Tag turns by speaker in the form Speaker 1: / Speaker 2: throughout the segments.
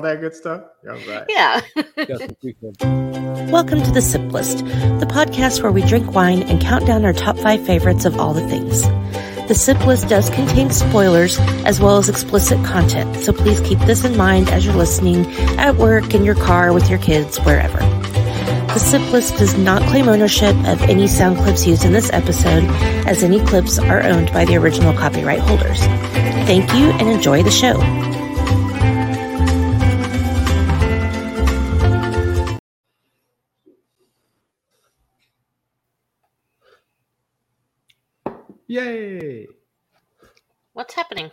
Speaker 1: all that good stuff. All right.
Speaker 2: Yeah.
Speaker 3: Welcome to the Sip List, the podcast where we drink wine and count down our top five favorites of all the things. The Sip List does contain spoilers as well as explicit content, so please keep this in mind as you're listening at work, in your car, with your kids, wherever. The Sip List does not claim ownership of any sound clips used in this episode, as any clips are owned by the original copyright holders. Thank you and enjoy the show.
Speaker 1: Yay!
Speaker 2: What's happening?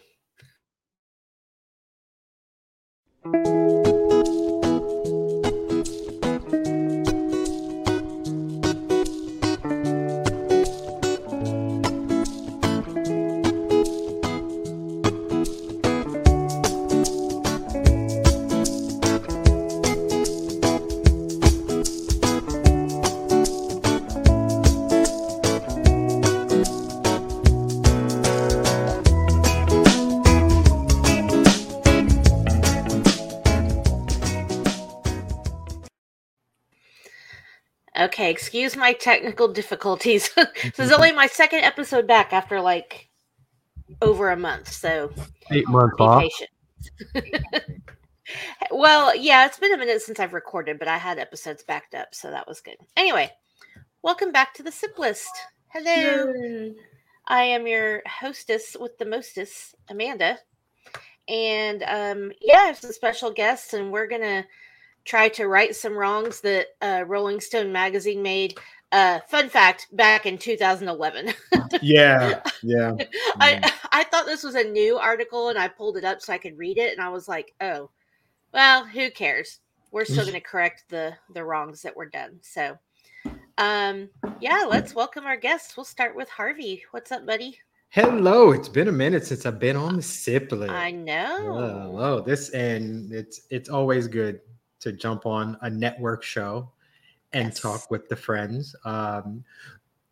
Speaker 2: Okay, excuse my technical difficulties. this is only my second episode back after like over a month, so
Speaker 4: Eight months
Speaker 2: be
Speaker 4: off.
Speaker 2: patient. well, yeah, it's been a minute since I've recorded, but I had episodes backed up, so that was good. Anyway, welcome back to the Sip List. Hello. I am your hostess with the mostest, Amanda. And um, yeah, I have some special guests, and we're gonna try to right some wrongs that uh, Rolling Stone magazine made. Uh, fun fact: back in 2011,
Speaker 1: Yeah, yeah.
Speaker 2: I I thought this was a new article, and I pulled it up so I could read it, and I was like, oh, well, who cares? We're still going to correct the the wrongs that were done. So, um, yeah, let's welcome our guests. We'll start with Harvey. What's up, buddy?
Speaker 1: Hello. It's been a minute since I've been on the sip list.
Speaker 2: I know.
Speaker 1: Hello. This and it's it's always good to jump on a network show and
Speaker 2: Yes.
Speaker 1: talk with the friends. Um,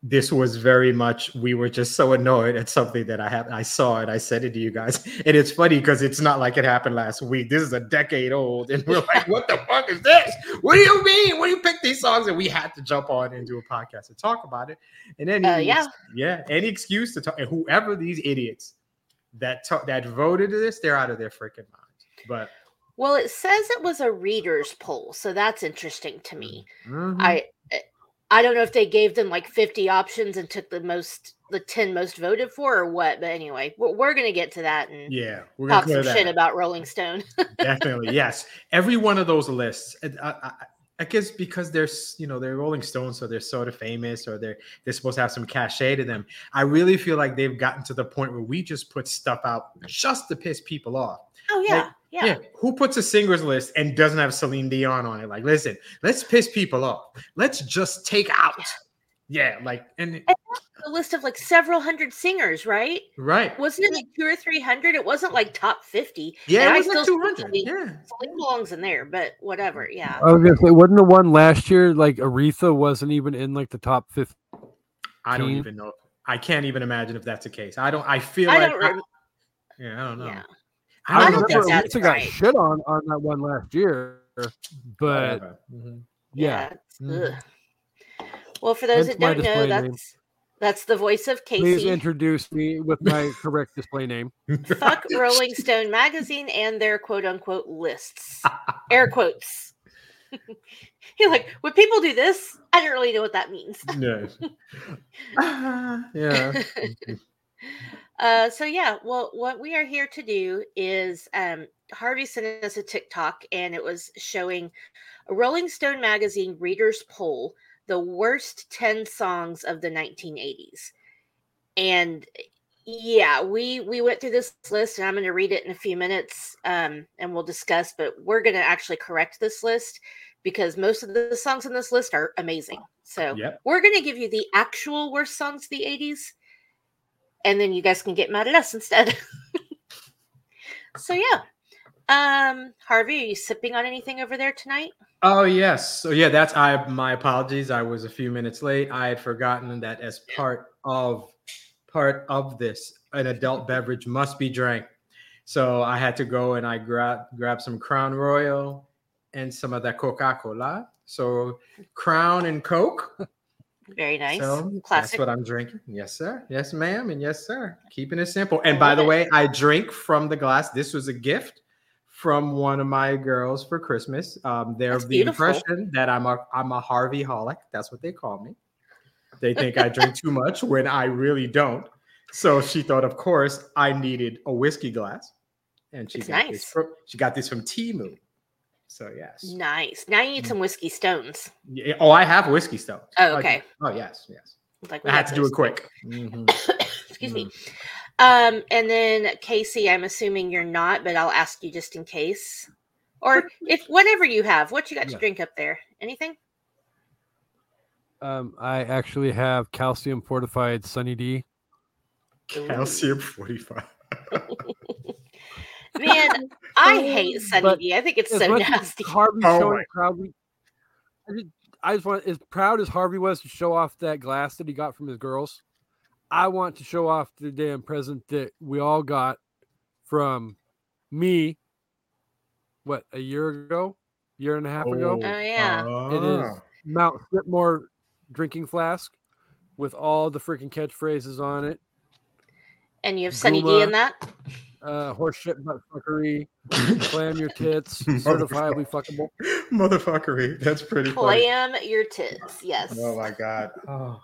Speaker 1: this was very much we were just so annoyed at something that I have I saw it. I said it to you guys, and it's funny because it's not like it happened last week. This is a decade old, and we're like, "What the fuck is this? What do you mean? What do you pick these songs?" And we had to jump on and do a podcast to talk about it. And then,
Speaker 2: Uh, yeah.
Speaker 1: yeah, any excuse to talk. And whoever these idiots that ta- that voted this, they're out of their freaking minds. But
Speaker 2: Well, it says it was a readers poll, so that's interesting to me.
Speaker 1: mhm.
Speaker 2: I eh, I don't know if they gave them like 50 options and took the most the 10 most voted for or what, but anyway, we're, we're going to get to that and
Speaker 1: yeah, we're
Speaker 2: talk some shit about Rolling Stone.
Speaker 1: definitely yes every one of those lists I, I, I guess because they're you know they're rolling stones so they're sort of famous or they're they're supposed to have some cachet to them i really feel like they've gotten to the point where we just put stuff out just to piss people off
Speaker 2: oh yeah. Yeah.
Speaker 1: who puts a singers list and doesn't have celine dion on it like listen let's piss people off let's just take out yeah like and
Speaker 2: A list of like several hundred singers, right?
Speaker 1: right
Speaker 2: Wasn't it like two or three hundred? It wasn't like top fifty.
Speaker 1: yeah
Speaker 2: And
Speaker 1: it
Speaker 2: I
Speaker 1: like
Speaker 2: still
Speaker 1: 200 yeah
Speaker 2: Celine belongs in there, but whatever. Yeah.
Speaker 4: I was gonna say, wasn't the one last year like Aretha wasn't even in like the top fifty?
Speaker 1: i don't even know i can't even imagine if that's the case i don't i feel
Speaker 2: I
Speaker 1: like
Speaker 2: don't
Speaker 1: I- yeah i don't know
Speaker 2: yeah.
Speaker 1: I
Speaker 2: I
Speaker 1: don't
Speaker 2: don't
Speaker 1: know
Speaker 2: think
Speaker 1: if
Speaker 2: that's
Speaker 4: Aretha got
Speaker 2: right.
Speaker 4: shit on on that one last year, but
Speaker 1: whatever. Mhm.
Speaker 4: yeah,
Speaker 2: it's-
Speaker 1: Mhm.
Speaker 2: Well, for those
Speaker 4: Hence
Speaker 2: that don't know,
Speaker 4: display name.
Speaker 2: that's that's the voice of Casey.
Speaker 4: please
Speaker 2: Casey.
Speaker 4: introduce me with my correct display name.
Speaker 2: Fuck Rolling Stone magazine and their quote unquote lists. Air quotes. You're like, when people do this, I don't really know what that means.
Speaker 1: Yes. Ah, yeah.
Speaker 2: Uh, so yeah, well, what we are here to do is um, Harvey sent us a TikTok, and it was showing a Rolling Stone magazine readers poll the worst ten songs of the 1980s, and yeah, we we went through this list, and I'm going to read it in a few minutes, um, and we'll discuss. But we're going to actually correct this list because most of the songs on this list are amazing. So
Speaker 1: Yep.
Speaker 2: we're going to give you the actual worst songs of the 80s and then you guys can get mad at us instead. so yeah. Um Harvey, are you sipping on anything over there tonight?
Speaker 1: Oh yes. So yeah, that's I my apologies. I was a few minutes late. I had forgotten that as part of part of this, an adult beverage must be drank So I had to go and I grab grab some Crown Royal and some of that Coca Cola. So Crown and Coke.
Speaker 2: Very nice.
Speaker 1: So that's what I'm drinking. Yes, sir. Yes, ma'am. And yes, sir. Keeping it simple. And by the way, I drink from the glass. This was a gift from one of my girls for Christmas. Um, they're
Speaker 2: That's
Speaker 1: the
Speaker 2: beautiful.
Speaker 1: impression that I'm a I'm a Harvey holic. That's what they call me. They think I drink too much when I really don't. So she thought, of course, I needed a whiskey glass, and she
Speaker 2: It's
Speaker 1: got
Speaker 2: nice.
Speaker 1: this. From, she got this from Temu. So yes.
Speaker 2: Nice. Now you need some whiskey stones.
Speaker 1: Yeah, Oh, I have whiskey stones.
Speaker 2: Oh, okay.
Speaker 1: Oh yes, yes.
Speaker 2: Like
Speaker 1: I had to do it quick. Mhm.
Speaker 2: Excuse me. Um, and then Casey, I'm assuming you're not, but I'll ask you just in case. Or if whatever you have, what you got
Speaker 4: Yeah.
Speaker 2: to drink up there? Anything?
Speaker 4: Um, I actually have calcium fortified Sunny D.
Speaker 1: Calcium 45.
Speaker 2: Man, I hate Sunny D. I think it's so nasty.
Speaker 4: Harvey
Speaker 1: Oh
Speaker 4: showing
Speaker 1: my-
Speaker 4: proudly. I just, I just want as proud as Harvey was to show off that glass that he got from his girls. I want to show off the damn present that we all got from me. What a year ago, year and a half ago.
Speaker 2: Oh, yeah.
Speaker 4: It is
Speaker 1: Ah.
Speaker 4: Mount Whitmore drinking flask with all the freaking catchphrases on it.
Speaker 2: And you have Sunny D in that?
Speaker 4: Uh, horse shit butt fuckery, clam your tits, certifiably fuckable.
Speaker 1: Motherfuckery. That's pretty funny.
Speaker 2: Clam your tits. Yes.
Speaker 1: Oh my god. Oh.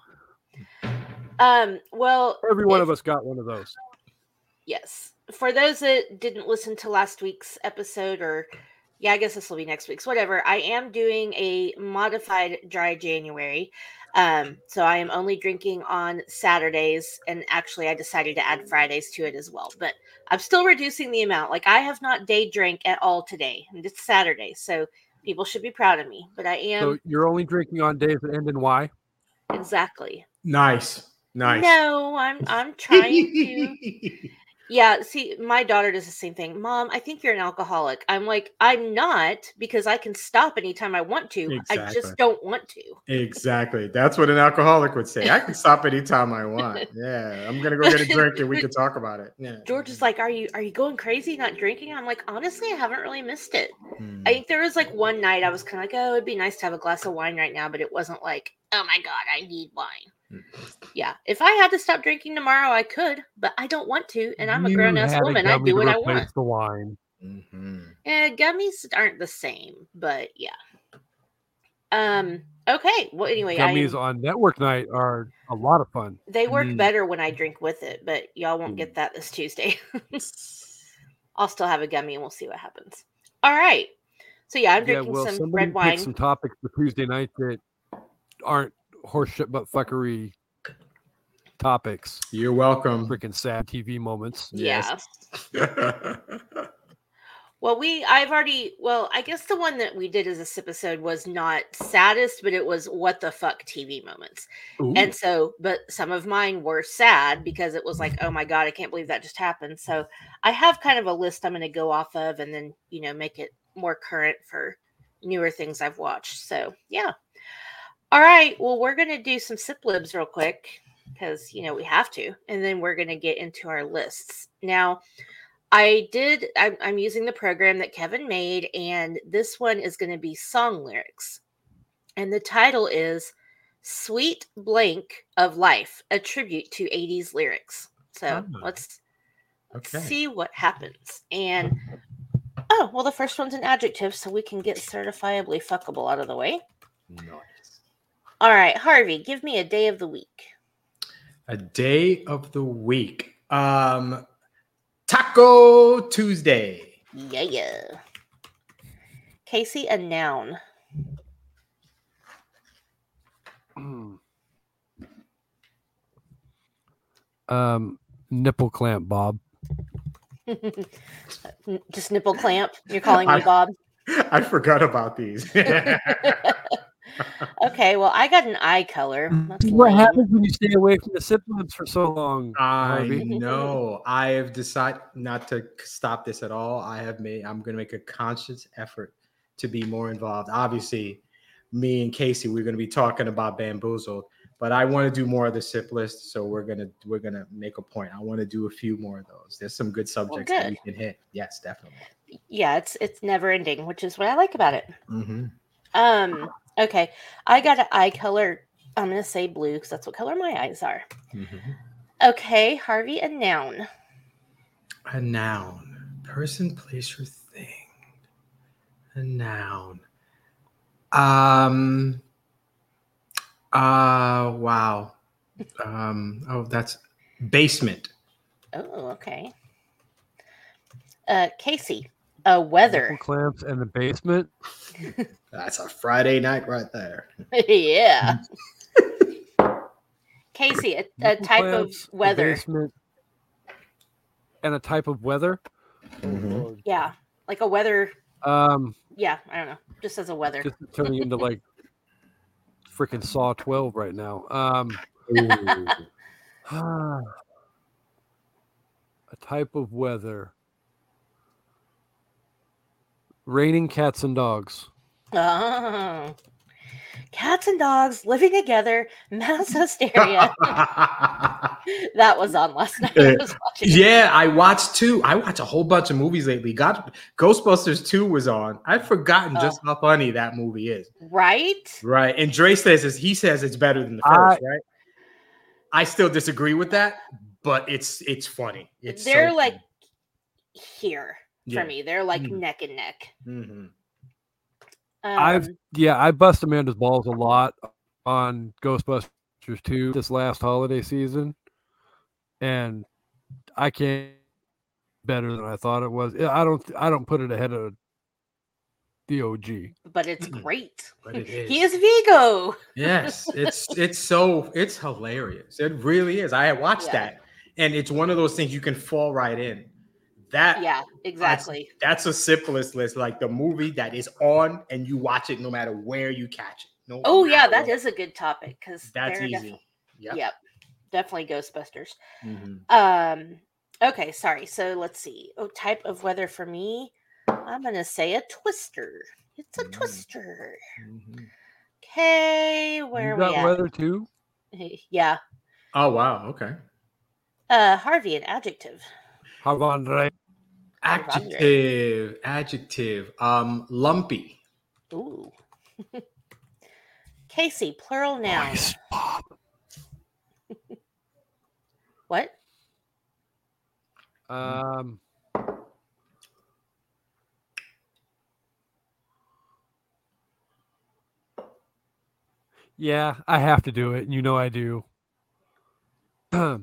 Speaker 2: Um, well,
Speaker 4: Every one
Speaker 2: if-
Speaker 4: of us got one of those.
Speaker 2: Yes. For those that didn't listen to last week's episode, or yeah, I guess this will be next week's, whatever, I am doing a modified dry January. Um, so I am only drinking on Saturdays, and actually, I decided to add Fridays to it as well. But I'm still reducing the amount. Like, I have not day drank at all today, and it's Saturday. So people should be proud of me. But I am
Speaker 4: So you're only drinking on days that end in Y.
Speaker 2: exactly.
Speaker 1: Nice. Nice.
Speaker 2: No, I'm I'm trying to. Yeah, see, my daughter does the same thing. Mom, I think you're an alcoholic. I'm like, I'm not because I can stop anytime I want to. I just don't want to.
Speaker 1: exactly. That's what an alcoholic would say. I can stop anytime I want. Yeah. I'm gonna go get a drink and we can talk about it. Yeah.
Speaker 2: George is like, "Are you are you going crazy not drinking?" I'm like, "Honestly, I haven't really missed it.
Speaker 1: Hmm.
Speaker 2: I think there was like one night I was kind of like, "Oh, it'd be nice to have a glass of wine right now," but it wasn't like, "Oh my god, I need wine." Yeah, if I had to stop drinking tomorrow, I could, but I don't want to, and I'm a grown ass woman. I do what I want.
Speaker 4: The wine.
Speaker 1: Mhm.
Speaker 2: Eh, gummies aren't the same, but yeah. Um. Okay. Well, anyway, I
Speaker 4: Gummies on network night are a lot of fun.
Speaker 2: they work
Speaker 1: Mm.
Speaker 2: better when I drink with it, but y'all won't
Speaker 1: Mm.
Speaker 2: get that this Tuesday. I'll still have a gummy, and we'll see what happens. All right. So yeah, I'm
Speaker 4: Yeah,
Speaker 2: drinking
Speaker 4: well,
Speaker 2: some red wine.
Speaker 4: some topics for Tuesday night that aren't horseshit but fuckery topics.
Speaker 1: You're welcome.
Speaker 4: Freaking sad TV moments.
Speaker 2: Yeah.
Speaker 1: Yes.
Speaker 2: Well, we I've already well, I guess the one that we did as this episode was not saddest, but it was what the fuck TV moments.
Speaker 1: Ooh.
Speaker 2: And so, but some of mine were sad because it was like, oh my God, I can't believe that just happened. So I have kind of a list I'm going to go off of and then, you know, make it more current for newer things I've watched. So yeah. All right. Well, we're going to do some sip libs real quick because, you know, we have to. And then we're going to get into our lists. Now, I did, I'm, I'm using the program that Kevin made, and this one is going to be song lyrics. And the title is Sweet Blank of Life, a tribute to 80s lyrics. So
Speaker 1: Ah,
Speaker 2: let's
Speaker 1: okay.
Speaker 2: see what happens. And oh, well, the first one's an adjective, so we can get certifiably fuckable out of the way.
Speaker 1: Nice.
Speaker 2: All right, Harvey, give me a day of the week.
Speaker 1: A day of the week. Um Taco Tuesday.
Speaker 2: Yeah, yeah. Casey, a noun.
Speaker 4: um, nipple clamp, Bob.
Speaker 2: Just nipple clamp. You're calling me
Speaker 1: I-
Speaker 2: Bob.
Speaker 1: I forgot about these.
Speaker 2: okay, well, I got an eye color. That's
Speaker 4: What
Speaker 2: lame.
Speaker 4: happens when you stay away from the siblings for so long?
Speaker 1: I
Speaker 4: Harvey?
Speaker 1: know. I have decided not to stop this at all. I have made. I'm going to make a conscious effort to be more involved. Obviously, me and Casey, we're going to be talking about bamboozled, but I want to do more of the sip list. So we're gonna we're gonna make a point. I want to do a few more of those. There's some good subjects that we can hit. Yes, definitely.
Speaker 2: Yeah, it's it's never ending, which is what I like about it.
Speaker 1: hmm
Speaker 2: Um, okay. I got an eye color. I'm gonna say blue because that's what color my eyes are.
Speaker 1: hmm
Speaker 2: Okay, Harvey, a noun.
Speaker 1: A noun, person, place, or thing. A noun. Um. Uh. Wow. Um. Oh, that's basement.
Speaker 2: Oh, okay. Uh, Casey, a weather.
Speaker 4: Nipple clamps and the basement.
Speaker 1: That's a Friday night right there.
Speaker 2: yeah. Casey, a, a type of
Speaker 4: clamps, a
Speaker 2: weather.
Speaker 4: basement, and a type of weather.
Speaker 1: Mhm.
Speaker 2: Yeah, like a weather.
Speaker 4: Um,
Speaker 2: Yeah, I don't know. Just as a weather.
Speaker 4: just turning into like freaking Saw 12 right now. Um, a type of weather. Raining cats and dogs.
Speaker 2: Oh. Cats and dogs living together, mass hysteria. that was on last night. I was
Speaker 1: yeah, I watched two. I watch a whole bunch of movies lately. Got Ghostbusters 2 was on. I'd forgotten just oh. how funny that movie is.
Speaker 2: Right?
Speaker 1: Right. And Dre says is he says it's better than the first, right? I still disagree with that, but it's it's funny. It's
Speaker 2: They're like
Speaker 1: funny.
Speaker 2: here for me. They're like
Speaker 1: Mhm.
Speaker 2: neck and neck.
Speaker 1: Mhm.
Speaker 4: I've
Speaker 2: Um,
Speaker 4: yeah, I bust Amanda's balls a lot on Ghostbusters 2 this last holiday season. And I can't better than I thought it was. I don't I don't put it ahead of the OG.
Speaker 2: but it's great.
Speaker 1: But it is.
Speaker 2: He is Vigo.
Speaker 1: Yes, it's it's so it's hilarious. It really is. I watched
Speaker 2: Yeah.
Speaker 1: that, and it's one of those things you can fall right in. That
Speaker 2: Yeah, exactly.
Speaker 1: that's a simplest list, like the movie that is on, and you watch it no matter where you catch it. No
Speaker 2: Oh yeah,
Speaker 1: matter
Speaker 2: that
Speaker 1: what.
Speaker 2: is a good topic because
Speaker 1: That's easy.
Speaker 2: defi-
Speaker 1: Yep.
Speaker 2: Yep, definitely Ghostbusters.
Speaker 1: Mhm.
Speaker 2: Um, okay, sorry. So let's see. Oh, type of weather for me. I'm gonna say a twister. It's a
Speaker 1: Mm.
Speaker 2: twister.
Speaker 1: Mhm.
Speaker 2: Okay, where
Speaker 4: you
Speaker 2: are
Speaker 4: got
Speaker 2: we at?
Speaker 4: weather too?
Speaker 2: Yeah.
Speaker 1: Oh wow. Okay.
Speaker 2: Uh, Harvey, an adjective.
Speaker 4: How about Andre?
Speaker 1: Adjective. Adjective. Um, lumpy.
Speaker 2: Ooh. Casey, plural noun.
Speaker 4: Voice pop.
Speaker 2: What?
Speaker 4: Um Yeah, I have to do it, and you know I do. My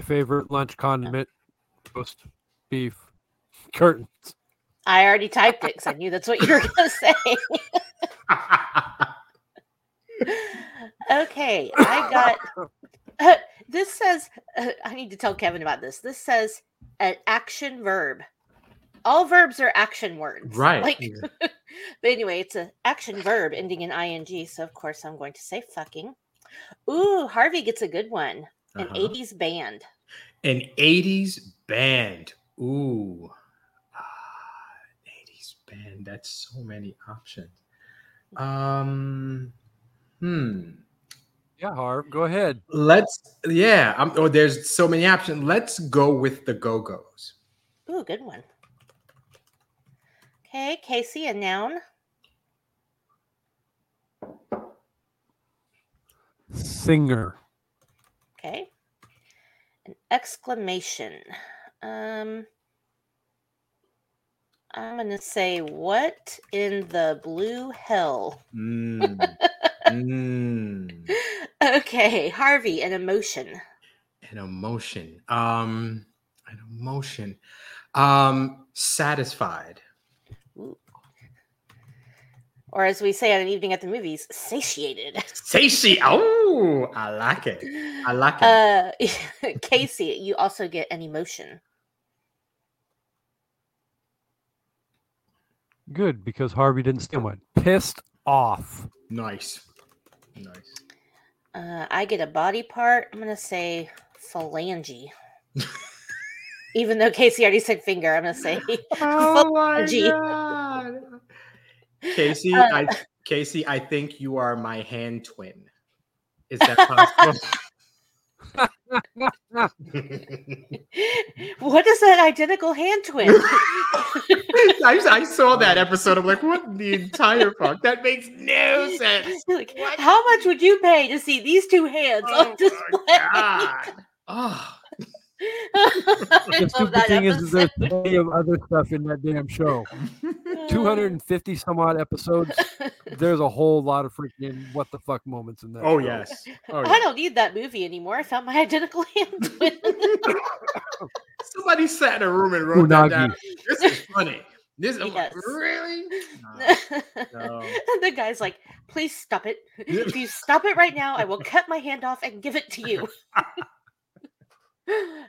Speaker 4: favorite lunch condiment, roast beef curtains.
Speaker 2: I already typed it because I knew that's what you were gonna say. okay, I got. this says uh, I need to tell Kevin about this. This says an action verb. All verbs are action words,
Speaker 1: Right.
Speaker 2: Like, but anyway, it's an action verb ending in ing. So of course I'm going to say fucking. Ooh, Harvey gets a good one. An
Speaker 1: Uh-huh.
Speaker 2: 80s band.
Speaker 1: An 80s band. Ooh. Ah, 80s band. That's so many options. Um hmm.
Speaker 4: Yeah, Harv, go ahead.
Speaker 1: Let's yeah, um, oh there's so many options. Let's go with the Go-Go's.
Speaker 2: Ooh, good one. Okay, Casey, a noun.
Speaker 4: Singer.
Speaker 2: Okay. An exclamation. Um I'm gonna say what in the blue hell?
Speaker 1: Mm. Mm.
Speaker 2: Okay, Harvey, an emotion.
Speaker 1: An emotion. Um an emotion. Um satisfied.
Speaker 2: Or as we say on an evening at the movies, satiated.
Speaker 1: Satiate. Oh, I like it. I like it.
Speaker 2: Uh Casey, you also get an emotion.
Speaker 4: Good, because Harvey didn't steal one. Pissed off.
Speaker 1: nice. Nice.
Speaker 2: Uh, I get a body part. I'm gonna say phalange. Even though Casey already said finger, I'm gonna say
Speaker 1: Oh my god. Casey,
Speaker 2: Uh,
Speaker 1: I Casey, I think you are my hand twin. Is that possible?
Speaker 2: what is that identical hand twin?
Speaker 1: I, I saw that episode. I'm like, what the entire fuck? That makes no sense.
Speaker 2: like, how much would you pay to see these two hands
Speaker 1: Oh
Speaker 2: on display?
Speaker 1: God. Oh,
Speaker 4: The stupid
Speaker 2: that
Speaker 4: thing is, is there's
Speaker 2: episode.
Speaker 4: plenty of other stuff in that damn show. 250 some odd episodes. There's a whole lot of freaking what the fuck moments in that.
Speaker 1: oh
Speaker 4: show.
Speaker 1: yes. Oh,
Speaker 2: I
Speaker 1: yeah.
Speaker 2: don't need that movie anymore. I found my identical hand twin.
Speaker 1: Somebody sat in a room and wrote that down. This is funny. This is
Speaker 2: Yes.
Speaker 1: really. No.
Speaker 2: And the guy's like, please stop it. If you stop it right now, I will cut my hand off and give it to you.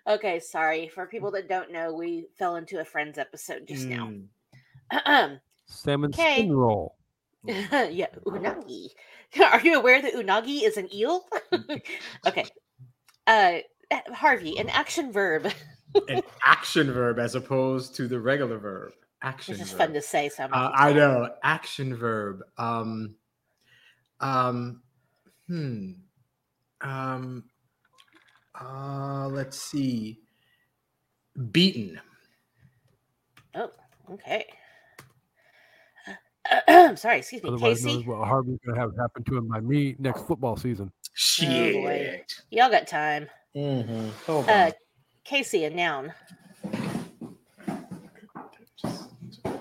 Speaker 2: Okay, sorry. For people that don't know, we fell into a Friends episode just
Speaker 1: Mm.
Speaker 2: now.
Speaker 4: Salmon
Speaker 2: Okay.
Speaker 4: spin roll.
Speaker 2: yeah, unagi. Are you aware that unagi is an eel? okay. Uh Harvey, an action verb.
Speaker 1: An action verb as opposed to the regular verb. Action.
Speaker 2: It's just
Speaker 1: verb.
Speaker 2: fun to say. So I'm
Speaker 1: Uh, I know. Action verb. Um, um, hmm. Um, uh, let's see. Beaten.
Speaker 2: Oh, okay. I'm sorry, excuse me,
Speaker 4: Otherwise known
Speaker 2: Casey.
Speaker 4: as what Harvey's gonna have happen to him by me next football season.
Speaker 1: Shit.
Speaker 2: Y'all got time.
Speaker 1: Mm-hmm. Hold
Speaker 2: Uh. Casey, a noun.
Speaker 1: just,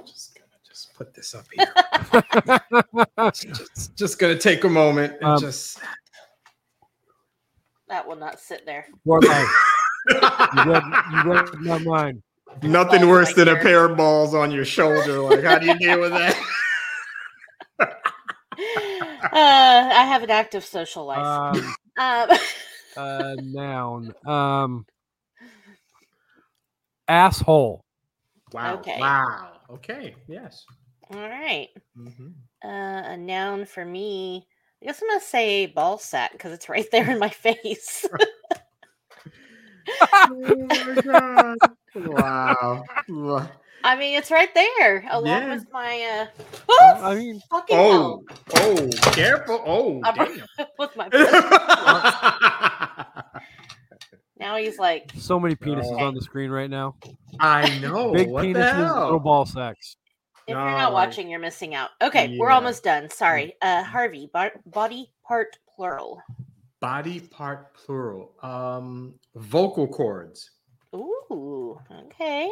Speaker 1: just gonna just put this up here. just, just gonna take a moment and
Speaker 4: Um,
Speaker 1: just.
Speaker 2: That will not sit there.
Speaker 4: For life. You read, you read my mind.
Speaker 1: Nothing
Speaker 2: balls
Speaker 1: worse
Speaker 2: right
Speaker 1: than a pair of balls on your shoulder. Like, how do you deal with that?
Speaker 2: Uh, I have an active social life.
Speaker 4: Um,
Speaker 2: Um,
Speaker 4: uh, noun. Um, asshole.
Speaker 1: Wow.
Speaker 2: Okay.
Speaker 1: Wow. Okay. Yes.
Speaker 2: all right.
Speaker 1: Mhm.
Speaker 2: Uh, a noun for me. I guess I'm gonna say ball sack because it's right there in my face.
Speaker 1: oh my god! Wow. Wow.
Speaker 2: I mean, it's right there along
Speaker 1: Yeah.
Speaker 2: with my uh. Oh,
Speaker 4: I mean,
Speaker 2: fucking
Speaker 1: Oh. Oh. Careful. Oh.
Speaker 2: I'm-
Speaker 1: Damn.
Speaker 2: with my. Now he's like,
Speaker 4: so many penises
Speaker 1: Oh.
Speaker 4: on the screen right now.
Speaker 1: I know.
Speaker 4: Big
Speaker 1: what the
Speaker 4: penises, little ball sacks.
Speaker 2: If you're not
Speaker 1: No.
Speaker 2: watching, you're missing out. Okay, we're almost done. Sorry, uh, Harvey. Bar- body part plural.
Speaker 1: Body part plural. Um, vocal cords.
Speaker 2: Ooh, okay.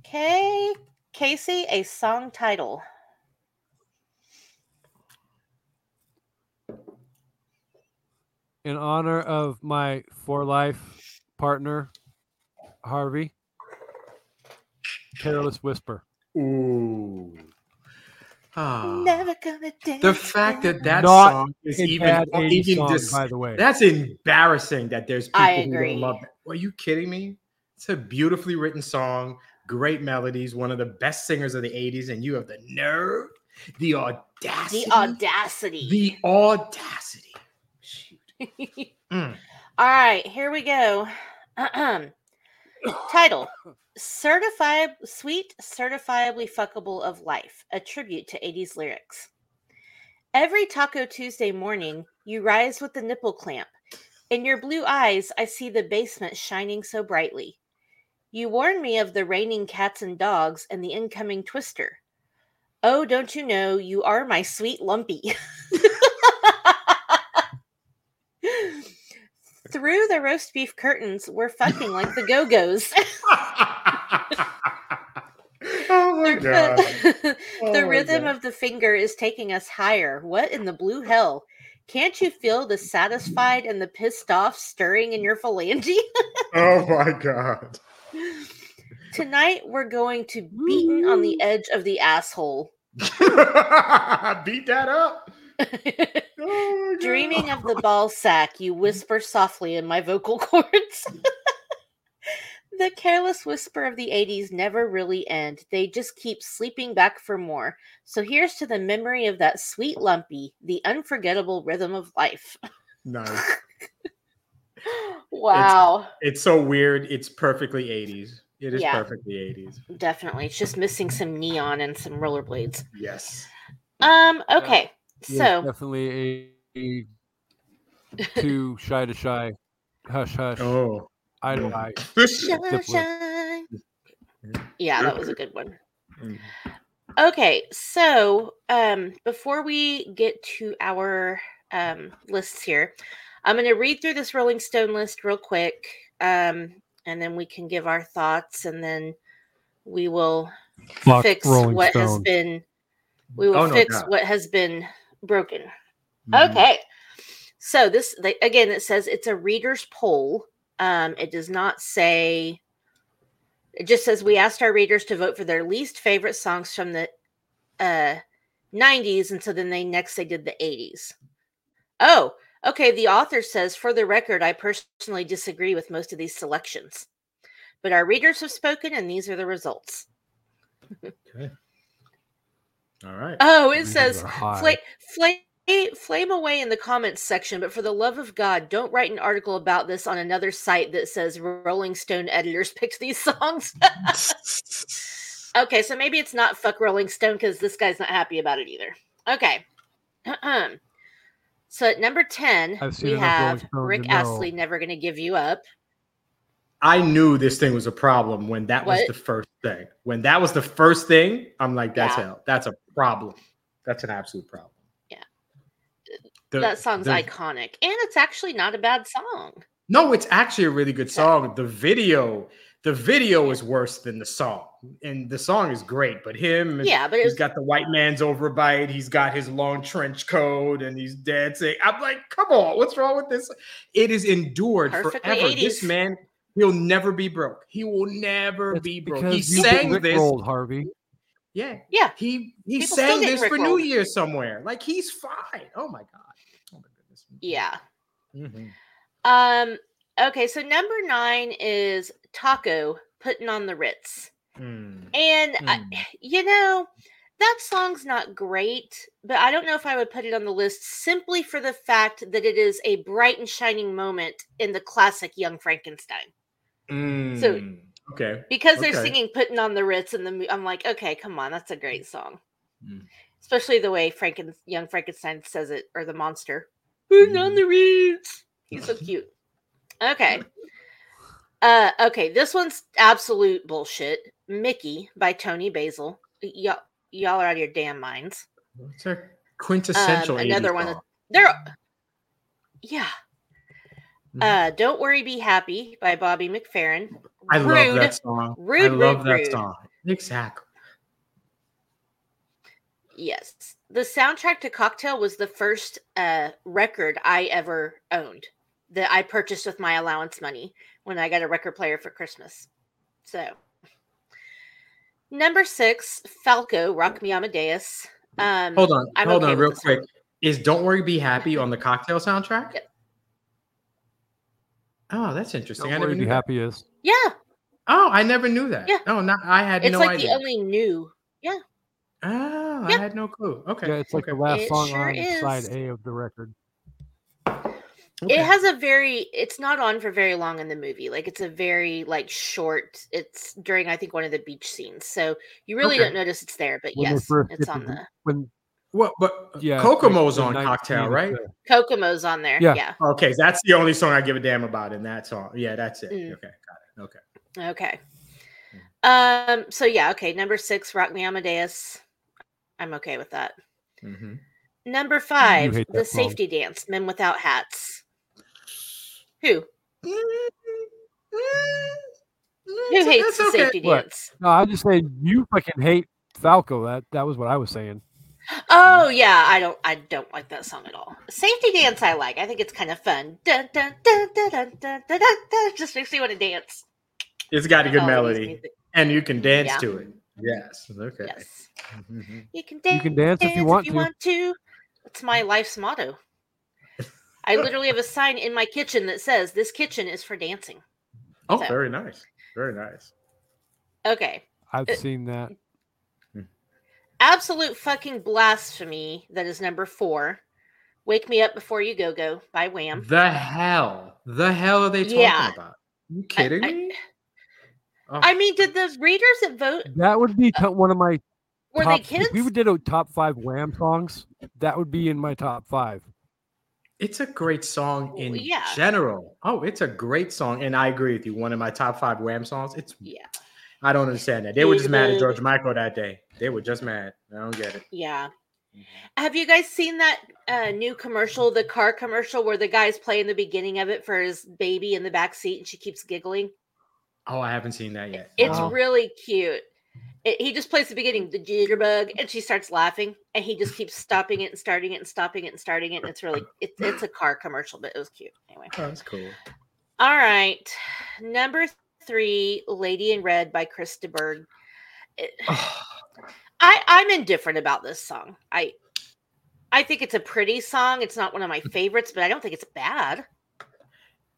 Speaker 2: Okay, Casey, a song title.
Speaker 4: In honor of my for life partner, Harvey. Careless Whisper.
Speaker 1: Ooh. Ah.
Speaker 2: Never gonna dance.
Speaker 1: The fact that that
Speaker 4: Not
Speaker 1: song is even, even
Speaker 4: song,
Speaker 1: dis-
Speaker 4: by the way.
Speaker 1: that's embarrassing that there's people
Speaker 2: I
Speaker 1: who
Speaker 2: agree.
Speaker 1: don't love it. Are you kidding me? It's a beautifully written song, great melodies, one of the best singers of the 80s, and you have the nerve, the audacity,
Speaker 2: the audacity.
Speaker 1: the audacity. Shoot. Mm.
Speaker 2: All right, here we go. Ahem. Title Certified Sweet Certifiably Fuckable of Life, a tribute to 80s lyrics. Every Taco Tuesday morning, you rise with the nipple clamp. In your blue eyes, I see the basement shining so brightly. You warn me of the raining cats and dogs and the incoming twister. Oh, don't you know you are my sweet lumpy? Through the roast beef curtains, we're fucking like the Go Go's.
Speaker 1: oh my god.
Speaker 2: the
Speaker 1: Oh my
Speaker 2: rhythm
Speaker 1: God.
Speaker 2: of the finger is taking us higher. What in the blue hell? Can't you feel the satisfied and the pissed off stirring in your phalange?
Speaker 1: Oh my god.
Speaker 2: Tonight we're going to beaten on the mm-hmm. edge of the asshole.
Speaker 1: Beat that up. Oh.
Speaker 2: Dreaming of the ball sack, you whisper softly in my vocal cords. The careless whisper of the 80s never really end. They just keep sleeping back for more. So here's to the memory of that sweet lumpy, the unforgettable rhythm of life.
Speaker 1: Nice.
Speaker 2: wow.
Speaker 1: It's so weird. It's perfectly 80s. It is
Speaker 2: Yeah.
Speaker 1: perfectly 80s.
Speaker 2: Definitely. It's just missing some neon and some rollerblades.
Speaker 1: Yes.
Speaker 2: Um, okay.
Speaker 4: Yes,
Speaker 2: So
Speaker 4: definitely a, a to Shy to Shy, Hush Hush,
Speaker 1: Oh,
Speaker 4: Eye to Eye.
Speaker 2: Shine,
Speaker 4: Syphilis.
Speaker 2: Yeah, that was a good one.
Speaker 1: Mm.
Speaker 2: Okay, so um, before we get to our um, lists here, I'm going to read through this Rolling Stone list real quick, um, and then we can give our thoughts, and then we will
Speaker 4: Fuck
Speaker 2: fix
Speaker 4: Rolling
Speaker 2: what has been. We will
Speaker 1: Oh, no
Speaker 2: fix
Speaker 1: doubt.
Speaker 2: what has been broken.
Speaker 1: Mhm.
Speaker 2: Okay. So this they, again it says it's a reader's poll. Um it does not say it just says we asked our readers to vote for their least favorite songs from the uh 90s and so then they next they did the 80s. Oh, okay, the author says for the record I personally disagree with most of these selections. But our readers have spoken and these are the results.
Speaker 1: Okay. All right.
Speaker 2: Oh, it
Speaker 4: Readers
Speaker 2: says
Speaker 4: are high.
Speaker 2: Flame, flame, flame away in the comments section, but for the love of God, don't write an article about this on another site that says Rolling Stone editors picked these songs. okay, so maybe it's not fuck Rolling Stone because this guy's not happy about it either. Okay. so at number 10, we have Rick. Astley, Never Gonna Give You Up.
Speaker 1: I knew this thing was a problem when that was the first thing. When that was the first thing, I'm like, that's
Speaker 2: Yeah.
Speaker 1: hell. That's a problem. That's an absolute problem.
Speaker 2: Yeah.
Speaker 1: The-
Speaker 2: that song's
Speaker 1: the-
Speaker 2: iconic, and it's actually not a bad song.
Speaker 1: No, it's actually a really good song. The video, the video is worse than the song, and the song is great. But him,
Speaker 2: Yeah, but it
Speaker 1: he's
Speaker 2: was
Speaker 1: got the white man's overbite. He's got his long trench coat, and he's dancing. I'm like, come on, what's wrong with this? It is endured
Speaker 2: Perfectly
Speaker 1: forever. This man, he'll never be broke. He will never
Speaker 4: It's
Speaker 1: be broke.
Speaker 4: because
Speaker 1: He sang this.
Speaker 4: Rickrolled, Harvey.
Speaker 1: Yeah,
Speaker 2: yeah.
Speaker 1: he he
Speaker 2: People
Speaker 1: sang this for New
Speaker 2: Rickrolled.
Speaker 1: Year's somewhere. Like he's fine. Oh my god.
Speaker 2: Yeah.
Speaker 1: Mhm.
Speaker 2: Um. Okay, so number nine is Taco putting on the Ritz,
Speaker 1: Mm.
Speaker 2: and I,
Speaker 1: Mm.
Speaker 2: you know that song's not great, but I don't know if I would put it on the list simply for the fact that it is a bright and shining moment in the classic Young Frankenstein.
Speaker 1: Mm. okay.
Speaker 2: Because they're singing "Putting on the Ritz" and the I'm like, okay, come on, that's a great song.
Speaker 1: Mm.
Speaker 2: Especially the way Franken Young Frankenstein says it, or the monster. Putting on the Ritz. He's so cute. Okay. Uh, okay, this one's absolute bullshit. Mickey by Toni Basil. Y'all, y'all are out of your damn minds.
Speaker 1: It's a quintessential.
Speaker 2: Um, another
Speaker 1: 80s
Speaker 2: one. There, yeah.
Speaker 1: Mhm.
Speaker 2: Uh, Don't Worry, Be Happy by Bobby McFerrin.
Speaker 1: I love that song. I
Speaker 2: Rude,
Speaker 1: love
Speaker 2: rude,
Speaker 1: that
Speaker 2: rude.
Speaker 1: song. Exactly.
Speaker 2: Yes. The soundtrack to Cocktail was the first uh, record I ever owned that I purchased with my allowance money when I got a record player for Christmas. So, number six, Falco, Rock Me Amadeus. Um,
Speaker 1: Hold on.
Speaker 2: I'm
Speaker 1: hold
Speaker 2: okay
Speaker 1: on, real quick.
Speaker 2: one.
Speaker 1: Is "Don't Worry, Be Happy" on the Cocktail soundtrack?
Speaker 2: Yep.
Speaker 1: Oh, that's interesting.
Speaker 4: Don't
Speaker 1: I never
Speaker 4: worry,
Speaker 1: knew
Speaker 4: be
Speaker 1: that.
Speaker 4: happy is.
Speaker 2: Yeah,
Speaker 1: Oh, I never knew that.
Speaker 2: Yeah.
Speaker 1: Oh, not I had
Speaker 2: it's
Speaker 1: no
Speaker 2: like
Speaker 1: idea.
Speaker 2: the only new.
Speaker 1: Oh,
Speaker 2: Yeah.
Speaker 1: I had no clue. Okay.
Speaker 4: Yeah, it's like
Speaker 1: okay.
Speaker 4: the last
Speaker 2: It
Speaker 4: song
Speaker 2: sure
Speaker 4: on
Speaker 2: is.
Speaker 4: side A of the record.
Speaker 1: okay.
Speaker 2: It has a very. It's not on for very long in the movie. Like it's a very like short. It's during I think one of the beach scenes, so you really
Speaker 1: Okay.
Speaker 2: don't notice it's there. But
Speaker 4: When
Speaker 2: yes, it's on the
Speaker 4: When
Speaker 1: What? But
Speaker 4: yeah,
Speaker 1: Kokomo's on Cocktail, right?
Speaker 4: uh,
Speaker 2: Kokomo's on there.
Speaker 4: Yeah.
Speaker 2: yeah.
Speaker 1: Okay, that's the only song I give a damn about in that song. Yeah, that's it.
Speaker 2: Mm.
Speaker 1: Okay, got it. Okay.
Speaker 2: Okay. Um. So yeah. Okay. Number six, Rock Me Amadeus. I'm okay with that.
Speaker 1: Mm-hmm.
Speaker 2: Number five, the safety dance, men without hats. Who? Who hates the
Speaker 1: okay.
Speaker 2: safety dance?
Speaker 4: No, I'm just saying you fucking hate Falco. That that was what I was saying.
Speaker 2: Oh yeah, I don't I don't like that song at all. Safety dance I like. I think it's kind of fun. Dun, dun, dun, Just makes me want to dance.
Speaker 1: It's got a good melody. And you can dance
Speaker 2: yeah.
Speaker 1: to it. Yes. Okay.
Speaker 2: Yes,
Speaker 1: Mhm.
Speaker 2: you can dance.
Speaker 4: You can dance if you want to.
Speaker 2: to. That's my life's motto. I literally have a sign in my kitchen that says, "This kitchen is for dancing."
Speaker 1: Oh,
Speaker 2: So-
Speaker 1: very nice. Very nice.
Speaker 2: Okay,
Speaker 4: I've
Speaker 2: Uh,
Speaker 4: seen that.
Speaker 2: absolute fucking blasphemy. That is number four. "Wake Me Up Before You Go Go" by Wham.
Speaker 1: The hell? The hell are they talking
Speaker 2: Yeah.
Speaker 1: about? you kidding
Speaker 2: I-
Speaker 1: me? Oh,
Speaker 2: I mean, did the readers that vote
Speaker 4: That would be one of my
Speaker 2: were
Speaker 4: top,
Speaker 2: they kids?
Speaker 4: If we did a top five Wham songs, that would be in my top five.
Speaker 1: It's a great song in
Speaker 2: yeah.
Speaker 1: general. Oh, it's a great song, and I agree with you. One of my top five Wham songs. It's
Speaker 2: Yeah.
Speaker 1: I don't understand that. They were just mad at. George Michael that day. They were just mad. I don't get it.
Speaker 2: Yeah. Have you guys seen that uh, new commercial, the car commercial, where the guy's playing the beginning of it for his baby in the back seat and she keeps giggling?
Speaker 1: Oh, I haven't seen that yet.
Speaker 2: It's really cute. It, he just plays the beginning, the jitterbug, and she starts laughing, and he just keeps stopping it and starting it and stopping it and starting it. And it's really, it's it's a car commercial, but it was cute anyway.
Speaker 1: Oh, that's cool.
Speaker 2: All right, number three, "Lady in Red" by Chris Burgh. It- oh. I I'm indifferent about this song. I I think it's a pretty song. It's not one of my favorites, but I don't think it's bad.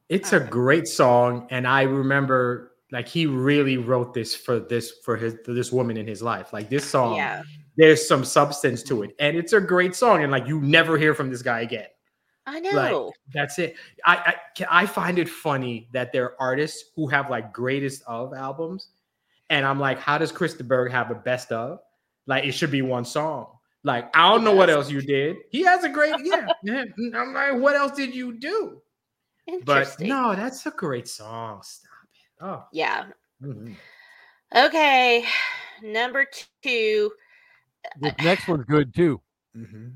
Speaker 1: It's a great song, and I remember like he really wrote this for this for his for this woman in his life. Like this song,
Speaker 2: Yeah.
Speaker 1: there's some substance to it, mm-hmm. and it's a great song. And like you never hear from this guy again.
Speaker 2: I know.
Speaker 1: That's it. I I, I find it funny that there are artists who have like greatest of albums, and I'm like, how does Chris de Burgh have a best of? Like it should be one song. Like I don't know what else you did. He has a great yeah. yeah. I'm like, what else did you do? But no, that's a great song. Stop it. Oh.
Speaker 2: Yeah.
Speaker 1: mhm.
Speaker 2: Okay. Number two,
Speaker 4: This next one's good too.
Speaker 1: Mhm.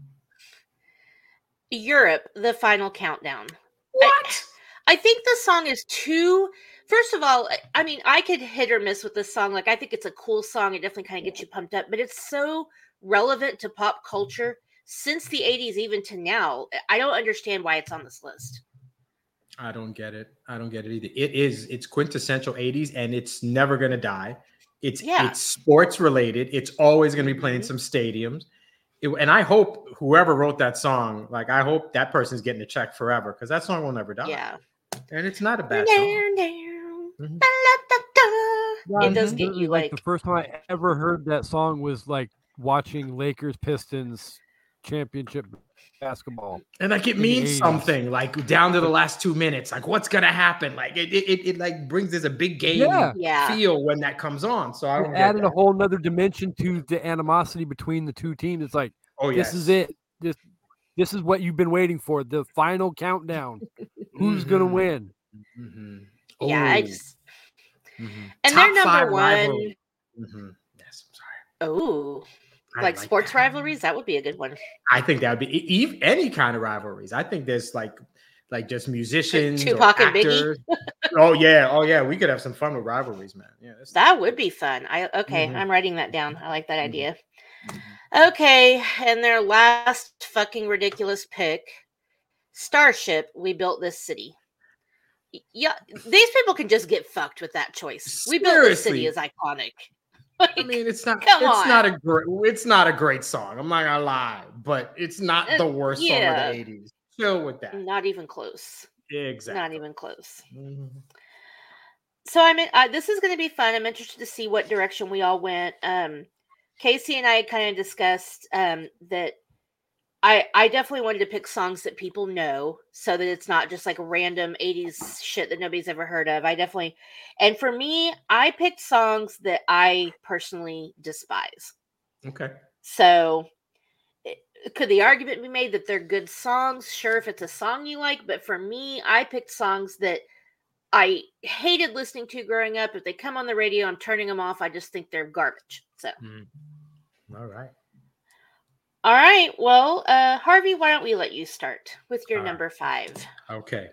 Speaker 2: Europe, the final countdown.
Speaker 1: What?
Speaker 2: I think the song is too. First of all, I- I mean, I could hit or miss with this song. Like, I think it's a cool song. It definitely kind of gets you pumped up, but it's so relevant to pop culture since the 80s, even to now. I don't understand why it's on this list.
Speaker 1: I don't get it. I don't get it either. It is. It's quintessential '80s, and it's never gonna die. It's
Speaker 2: Yeah.
Speaker 1: it's sports related. It's always gonna be playing
Speaker 2: Mhm.
Speaker 1: some stadiums. It- and I hope whoever wrote that song, like I hope that person's getting a check forever because that song will never die.
Speaker 2: Yeah.
Speaker 1: and it's not a bad song. Mhm.
Speaker 2: It does get
Speaker 4: Literally,
Speaker 2: you like,
Speaker 4: the first time I ever heard that song was like watching Lakers Pistons championship basketball.
Speaker 1: And like it means something, like down to the last two minutes. Like what's gonna happen? Like it, it, it, it like brings this a big game
Speaker 4: Yeah.
Speaker 2: yeah.
Speaker 1: feel when that comes on. So I
Speaker 4: It
Speaker 1: don't get
Speaker 4: added a whole nother dimension to the animosity between the two teams. It's like
Speaker 1: Oh
Speaker 4: this is it. This this is what you've been waiting for. The final countdown. Who's gonna
Speaker 1: Mhm.
Speaker 4: win?
Speaker 1: Mhm.
Speaker 2: Yeah. I just,
Speaker 1: mhm.
Speaker 2: and
Speaker 1: Top
Speaker 2: they're number one.
Speaker 1: rivalry. Mhm. Yes, I'm sorry.
Speaker 2: Oh,
Speaker 1: I
Speaker 2: like, sports
Speaker 1: that.
Speaker 2: rivalries? That would be a good one.
Speaker 1: I think that would be e- any kind of rivalries. I think there's like like just musicians, or
Speaker 2: Tupac and Biggie?
Speaker 1: oh yeah, oh yeah, we could have some fun with rivalries, man. Yeah,
Speaker 2: That would be fun. I okay,
Speaker 1: Mhm.
Speaker 2: I'm writing that down. I like that
Speaker 1: Mhm.
Speaker 2: idea.
Speaker 1: Mhm.
Speaker 2: Okay, and their last fucking ridiculous pick, Starship. We built this city. Yeah, these people can just get fucked with that choice. We built this city is
Speaker 1: Seriously.
Speaker 2: Iconic.
Speaker 1: I mean, it's not.
Speaker 2: Come
Speaker 1: it's
Speaker 2: on.
Speaker 1: not a great. It's not a great song. I'm not gonna lie, but it's not
Speaker 2: Uh,
Speaker 1: the worst
Speaker 2: yeah.
Speaker 1: song of the '80s. Chill with that.
Speaker 2: not even close.
Speaker 1: Exactly.
Speaker 2: Not even close.
Speaker 1: Mhm.
Speaker 2: So I'm. In, uh, this is going to be fun. I'm interested to see what direction we all went. Um, Casey and I kind of discussed um, that I I definitely wanted to pick songs that people know, so that it's not just like random '80s shit that nobody's ever heard of. I definitely, and for me, I picked songs that I personally despise.
Speaker 1: Okay.
Speaker 2: So, it- could the argument be made that they're good songs? Sure, if it's a song you like, but for me, I picked songs that I hated listening to growing up. If they come on the radio, I'm turning them off. I just think they're garbage. So,
Speaker 1: Mhm. All right.
Speaker 2: All right. Well, uh, Harvey, why don't we let you start with your
Speaker 1: All
Speaker 2: number five?
Speaker 1: Okay.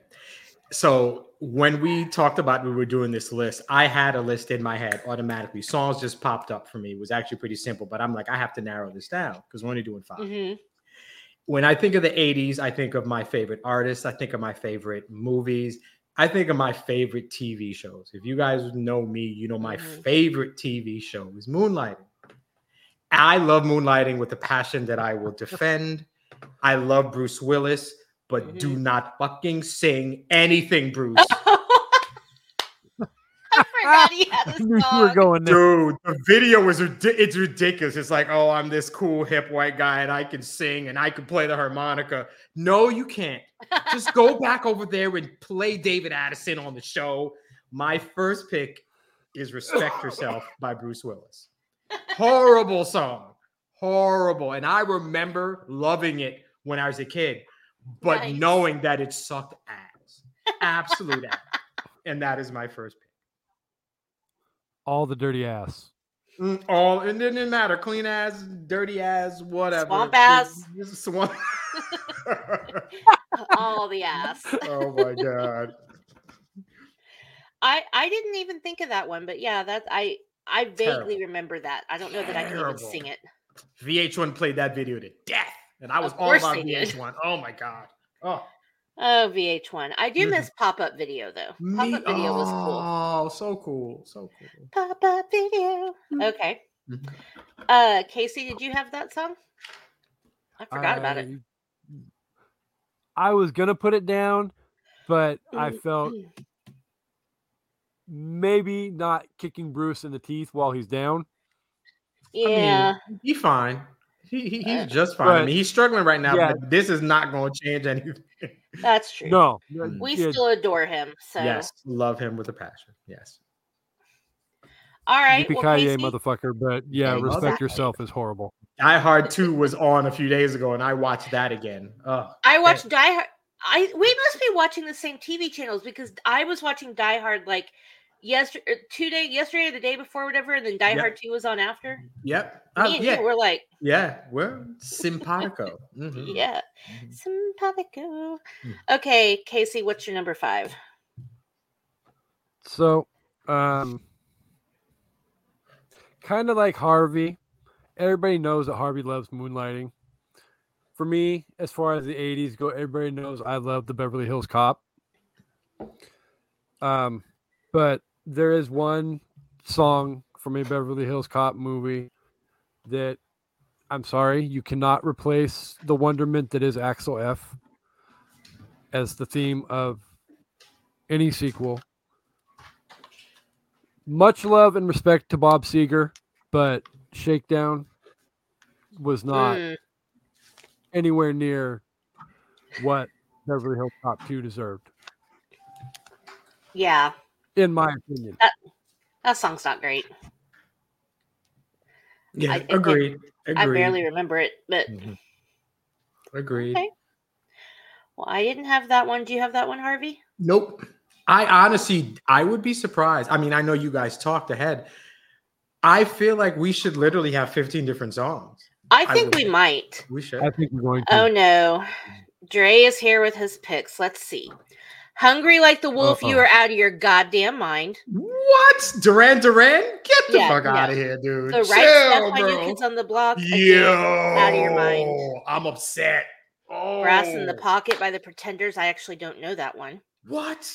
Speaker 1: So when we talked about we were doing this list, I had a list in my head automatically. Songs just popped up for me. It was actually pretty simple, but I'm like, I have to narrow this down because we're only doing 5
Speaker 2: hmm
Speaker 1: When I think of the 80s, I think of my favorite artists. I think of my favorite movies. I think of my favorite TV shows. If you guys know me, you know my
Speaker 2: Mhm.
Speaker 1: favorite TV show is Moonlighting. I love Moonlighting with a passion that I will defend. I love Bruce Willis, but do mm-hmm. not fucking sing anything, Bruce.
Speaker 2: I forgot he had
Speaker 4: I
Speaker 2: a
Speaker 4: knew you were going there.
Speaker 1: Dude, the video was it's ridiculous. It's like, oh, I'm this cool hip white guy and I can sing and I can play the harmonica. No, you can't. Just go back over there and play David Addison on the show. My first pick is Respect Yourself by Bruce Willis. Horrible song. Horrible. And I remember loving it when I was a kid. but
Speaker 2: Nice.
Speaker 1: knowing that it sucked ass, absolute ass, and that is my first pick.
Speaker 4: All the dirty ass.
Speaker 1: Mm, All it didn't matter, clean ass, dirty ass, whatever.
Speaker 2: Swamp ass.
Speaker 1: This is swamp.
Speaker 2: All the ass.
Speaker 1: oh my god.
Speaker 2: I I didn't even think of that one, but yeah, that's I I vaguely
Speaker 1: Terrible.
Speaker 2: remember that. I don't know that I can even sing it.
Speaker 1: VH1 played that video to death, and I was
Speaker 2: Of
Speaker 1: all about. VH1. Oh my god. Oh,
Speaker 2: Oh, VH1. I do miss pop up video though. Pop
Speaker 1: me-
Speaker 2: up video was cool.
Speaker 1: Oh, so cool, so cool.
Speaker 2: Pop up video. Okay.
Speaker 1: Mhm.
Speaker 2: Uh, Casey, did you have that song? I forgot about it.
Speaker 4: I was gonna put it down, but I
Speaker 2: Mm,
Speaker 4: felt maybe not kicking Bruce in the teeth while he's down.
Speaker 2: Yeah.
Speaker 1: He fine. He, he he's
Speaker 2: Uh,
Speaker 1: just fine. I mean, he's struggling right now,
Speaker 4: Yeah.
Speaker 1: but this is not going to change anything.
Speaker 2: that's true.
Speaker 4: No,
Speaker 2: We
Speaker 4: yeah,
Speaker 2: still adore him. So
Speaker 1: Yes, love him with a passion. Yes.
Speaker 2: all right. Well,
Speaker 4: yippee-ki-yay,
Speaker 2: Casey,
Speaker 4: mother But yeah,
Speaker 2: Exactly.
Speaker 4: respect yourself is horrible.
Speaker 1: Die Hard 2 was on a few days ago, and I watched that again. Oh,
Speaker 2: I watched Die Hard. I we must be watching the same TV channels because I was watching Die Hard like yesterday, two day yesterday, or the day before, whatever, and then Die
Speaker 1: Yep.
Speaker 2: Hard Two was on after.
Speaker 1: yep.
Speaker 2: Me
Speaker 1: Uh,
Speaker 2: and
Speaker 1: yeah,
Speaker 2: you were like,
Speaker 1: yeah. We're simpatico. Mhm.
Speaker 2: yeah,
Speaker 1: Mhm.
Speaker 2: simpatico.
Speaker 1: Mm.
Speaker 2: Okay, Casey, what's your number five?
Speaker 4: So, um, kind of like Harvey, everybody knows that Harvey loves moonlighting. For me, as far as the '80s go, everybody knows I love the Beverly Hills Cop. Um, but there is one song from a Beverly Hills Cop movie that I'm sorry, you cannot replace the wonderment that is Axel F. as the theme of any sequel. Much love and respect to Bob Seger, but Shakedown was not
Speaker 2: Mm,
Speaker 4: anywhere near what Beverly Hills Cop 2 deserved,
Speaker 2: yeah,
Speaker 4: in my opinion.
Speaker 2: that song's not great.
Speaker 1: Yeah,
Speaker 2: I- I think-
Speaker 1: agreed. Agreed.
Speaker 2: I barely remember it, but
Speaker 1: Mhm. Agreed.
Speaker 2: Okay. well, I didn't have that one. Do you have that one, Harvey?
Speaker 1: Nope. I honestly, I would be surprised. I mean, I know you guys talked ahead. I feel like we should literally have 15 different songs.
Speaker 2: I
Speaker 1: I
Speaker 2: think
Speaker 1: would.
Speaker 2: we might.
Speaker 1: We should.
Speaker 4: I think we're going to.
Speaker 2: Oh no. Dre is here with his picks. Let's see. Hungry like the wolf, you
Speaker 1: Uh-oh.
Speaker 2: are out of your goddamn mind.
Speaker 1: What? Duran Duran? Get the
Speaker 2: Yeah,
Speaker 1: fuck out of here, dude.
Speaker 2: The right
Speaker 1: Chill,
Speaker 2: by New
Speaker 1: bro.
Speaker 2: Kids on the Block.
Speaker 1: Yo,
Speaker 2: out of your mind.
Speaker 1: I'm upset. Oh,
Speaker 2: Brass in the oh. Pocket by the Pretenders. I actually don't know that one.
Speaker 1: What?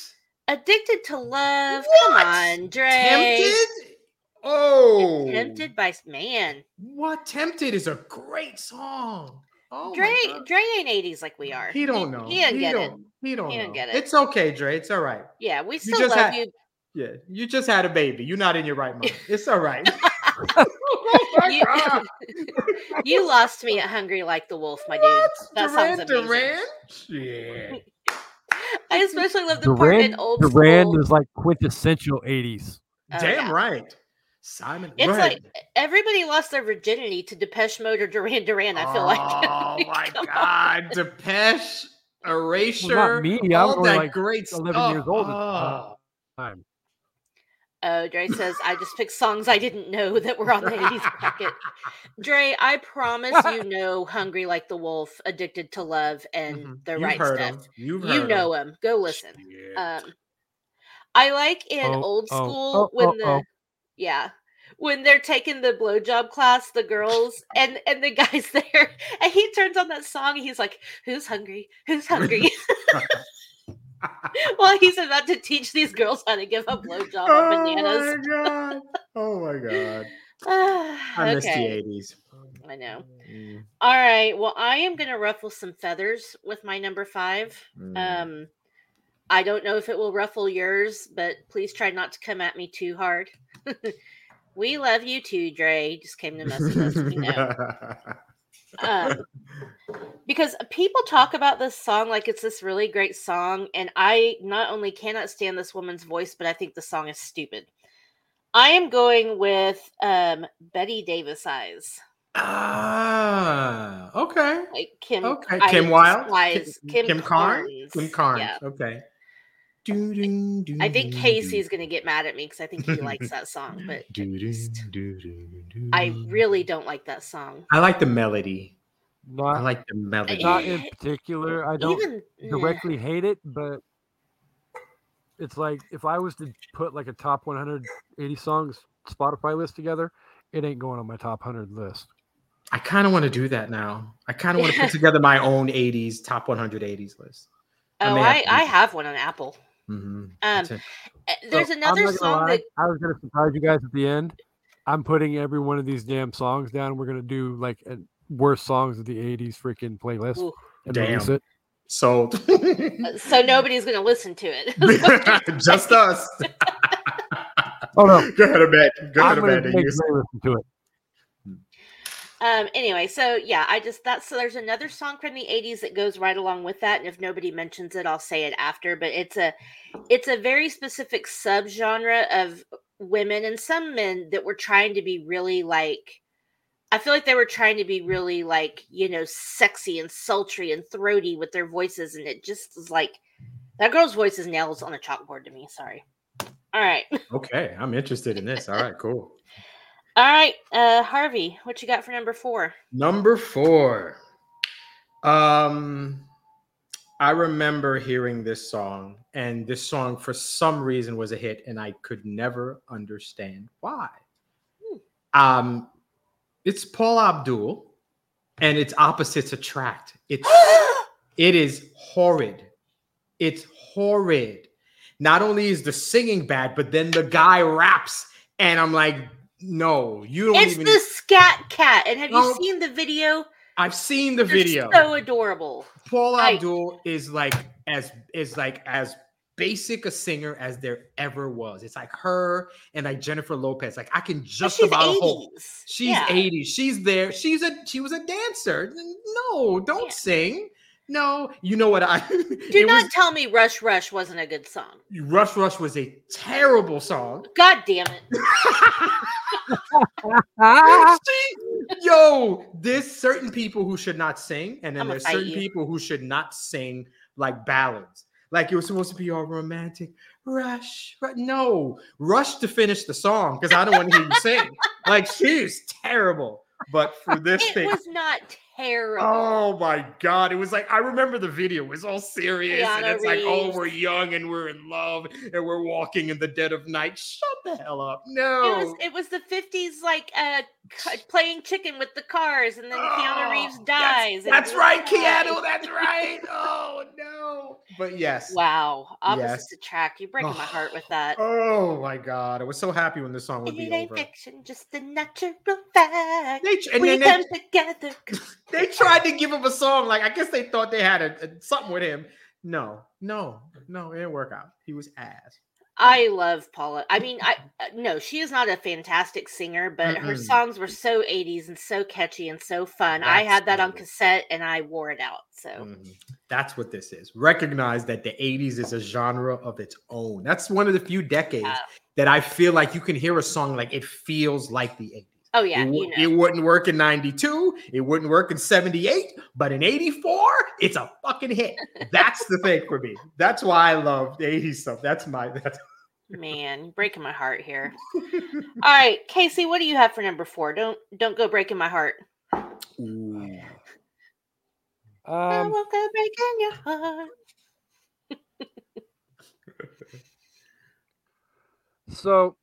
Speaker 2: Addicted to Love.
Speaker 1: What?
Speaker 2: Come on, Dre.
Speaker 1: Tempted? Oh,
Speaker 2: Tempted by man.
Speaker 1: What? Tempted is a great song. Oh,
Speaker 2: Dre Dre ain't 80s like we are.
Speaker 1: He don't know.
Speaker 2: He didn't get it.
Speaker 1: don't, He don't
Speaker 2: He
Speaker 1: know.
Speaker 2: didn't get it.
Speaker 1: It's okay, Dre. It's all right.
Speaker 2: Yeah, we still
Speaker 1: just
Speaker 2: love
Speaker 1: had-
Speaker 2: you.
Speaker 1: Yeah, you just had a baby. You're not in your right mind. It's all right. oh my
Speaker 2: You-
Speaker 1: God.
Speaker 2: You lost me at Hungry Like the Wolf, my
Speaker 1: What?
Speaker 2: dude. That
Speaker 1: Duran
Speaker 2: sounds amazing.
Speaker 1: Duran? Shit.
Speaker 2: I especially love the part
Speaker 4: Duran,
Speaker 2: in old
Speaker 4: Duran
Speaker 2: school.
Speaker 4: is like quintessential 80s.
Speaker 2: Oh,
Speaker 1: Damn
Speaker 2: yeah.
Speaker 1: right. Simon.
Speaker 2: It's
Speaker 1: ahead.
Speaker 2: like everybody lost their virginity to Depeche Mode or Duran Duran. I feel like.
Speaker 1: Oh my
Speaker 2: Come on.
Speaker 1: God. Depeche, Erasure.
Speaker 4: Well, not me. I
Speaker 1: all
Speaker 4: was only
Speaker 1: that
Speaker 4: like
Speaker 1: great
Speaker 4: 11
Speaker 1: stuff.
Speaker 4: years old
Speaker 1: Oh.
Speaker 4: Time.
Speaker 2: Oh, Dre says I just picked songs I didn't know that were on the 80s bracket. Dre, I promise you know "Hungry Like the Wolf," "Addicted to Love," and
Speaker 1: Mhm.
Speaker 2: "The
Speaker 1: You've
Speaker 2: Right
Speaker 1: heard
Speaker 2: Stuff."
Speaker 1: 'em. You've
Speaker 2: You
Speaker 1: heard
Speaker 2: know
Speaker 1: 'em.
Speaker 2: them. Go listen. Um, I like in
Speaker 4: Oh,
Speaker 2: old
Speaker 4: oh,
Speaker 2: school
Speaker 4: oh,
Speaker 2: when
Speaker 4: oh,
Speaker 2: the
Speaker 4: oh.
Speaker 2: Yeah when they're taking the blowjob class, the girls and and the guys there, and he turns on that song. And he's like, "Who's hungry? Who's hungry?" Well, he's about to teach these girls how to give a blowjob on
Speaker 1: oh
Speaker 2: bananas.
Speaker 1: my God. Oh my God.
Speaker 2: Ah,
Speaker 1: I miss the 80s.
Speaker 2: I know.
Speaker 1: Mm,
Speaker 2: All right. Well, I am going to ruffle some feathers with my number five.
Speaker 1: mm.
Speaker 2: Um, I don't know if it will ruffle yours, but please try not to come at me too hard. we love you too, Dre. Just came to mess with us. We know. Um, because people talk about this song like it's this really great song, and I not only cannot stand this woman's voice, but I think the song is stupid. I am going with um, Bette Davis Eyes.
Speaker 1: Ah, okay.
Speaker 2: Like Kim.
Speaker 1: Okay. Kim Wilde?
Speaker 2: despise
Speaker 1: Kim,
Speaker 2: Kim,
Speaker 1: Carnes?
Speaker 2: Carnes.
Speaker 1: Kim Carnes.
Speaker 2: Yeah.
Speaker 1: Okay. Doo, doo, doo,
Speaker 2: I think
Speaker 1: doo,
Speaker 2: Casey's gonna get mad at me because I think he likes that song, but
Speaker 1: doo,
Speaker 2: I just-. I really don't like that song.
Speaker 1: I like the melody. I
Speaker 4: Not
Speaker 1: like the melody.
Speaker 4: not in eh, particular. I don't
Speaker 2: Even nah.
Speaker 4: directly hate it, but it's like if I was to put like a top 180 songs Spotify list together, it ain't going on my top 100 list.
Speaker 1: I kind of want to do that now. I kind of want to put together my own 80s top 100 80s list.
Speaker 2: Oh,
Speaker 1: may
Speaker 2: I,
Speaker 1: to
Speaker 2: I have one on Apple.
Speaker 1: Mhm.
Speaker 2: Um,
Speaker 1: That's it.
Speaker 2: uh, there's
Speaker 4: So,
Speaker 2: another song
Speaker 4: lie,
Speaker 2: that
Speaker 4: I was gonna surprise you guys at the end. I'm putting every one of these damn songs down. We're gonna do like a worst songs of the 80s freaking playlist
Speaker 2: Ooh.
Speaker 4: and release it.
Speaker 1: Sold.
Speaker 2: uh, so nobody's gonna listen to it.
Speaker 1: Just us.
Speaker 4: Oh no,
Speaker 1: Go ahead, Amanda. Go ahead,
Speaker 4: I'm gonna
Speaker 1: Amanda. You-
Speaker 4: listen to it.
Speaker 2: Um. Anyway, so yeah, I just that's so there's another song from the '80s that goes right along with that, and if nobody mentions it, I'll say it after. But it's a, it's a very specific subgenre of women and some men that were trying to be really like. I feel like they were trying to be really like you know sexy and sultry and throaty with their voices, and it just is like that girl's voice is nails on a chalkboard to me. Sorry. All right,
Speaker 1: Okay, I'm interested in this. All right, cool.
Speaker 2: all right, uh, Harvey, what you got for number four?
Speaker 1: Number four. Um, I remember hearing this song, and this song for some reason was a hit, and I could never understand why.
Speaker 2: Hmm.
Speaker 1: Um, it's Paula Abdul, and its opposites attract. It's it is horrid. It's horrid. Not only is the singing bad, but then the guy raps, and I'm like, no, you don't
Speaker 2: It's
Speaker 1: even.
Speaker 2: the Skat Kat, and have you
Speaker 1: Oh,
Speaker 2: seen the video?
Speaker 1: I've seen the
Speaker 2: They're
Speaker 1: video.
Speaker 2: so adorable.
Speaker 1: Paul
Speaker 2: I-
Speaker 1: Abdul is like as is like as basic a singer as there ever was. It's like her and like Jennifer Lopez. Like I can just about hold. She's
Speaker 2: Yeah.
Speaker 1: 80s. She's there. She's a she was a dancer. No, don't
Speaker 2: Yeah.
Speaker 1: sing. No, you know what I
Speaker 2: Do not
Speaker 1: was-
Speaker 2: tell me Rush Rush wasn't a good song.
Speaker 1: Rush Rush was a terrible song.
Speaker 2: God damn it.
Speaker 1: Yo, there's certain people who should not sing, and then there's certain
Speaker 2: you.
Speaker 1: people who should not sing like ballads. Like it was supposed to be all romantic. Rush, Ru- no, rush to finish the song because I don't want to hear you sing. Like she's terrible. But for this
Speaker 2: It
Speaker 1: thing,
Speaker 2: was not terrible.
Speaker 1: oh my god, it was like I remember the video. It was all serious, and
Speaker 2: Keanu
Speaker 1: it's like, oh, we're young and we're in love and we're walking in the dead of night. Shut the hell up! No,
Speaker 2: It was it was the 50s like uh playing chicken with the cars and then Keanu
Speaker 1: Oh,
Speaker 2: Reeves dies. and
Speaker 1: That's, right,
Speaker 2: was
Speaker 1: Keanu. That's right. Oh no. But yes.
Speaker 2: Wow. Opposites
Speaker 1: Yes.
Speaker 2: attract. You're breaking my heart with that.
Speaker 1: Oh my god. I was so happy when the song would
Speaker 2: It
Speaker 1: be
Speaker 2: ain't
Speaker 1: over.
Speaker 2: fiction, just a natural fact.
Speaker 1: And
Speaker 2: we
Speaker 1: they,
Speaker 2: come together.
Speaker 1: they tried to give him a song. Like I guess they thought they had a, a- something with him. No, no, no, it didn't work out. He was ass.
Speaker 2: I love Paula. I mean, I uh, no, she is not a fantastic singer, but her
Speaker 1: Mm-mm.
Speaker 2: songs were so 80s and so catchy and so fun. I had that on cassette and I wore it out. So
Speaker 1: Mhm. That's what this is. Recognize that the 80s is a genre of its own. That's one of the few decades
Speaker 2: Yeah.
Speaker 1: that I feel like you can hear a song like it feels like the 80s.
Speaker 2: Oh yeah,
Speaker 1: it,
Speaker 2: you know.
Speaker 1: it wouldn't work in 92, it wouldn't work in 78, but in 84, it's a fucking hit. That's the thing for me. That's why I love the 80s stuff. That's my that's
Speaker 2: Man, you're breaking my heart here. All right, Casey, what do you have for number four? Don't don't go breaking my heart.
Speaker 1: Ooh.
Speaker 2: I
Speaker 4: Um,
Speaker 2: won't go breaking your heart.
Speaker 4: so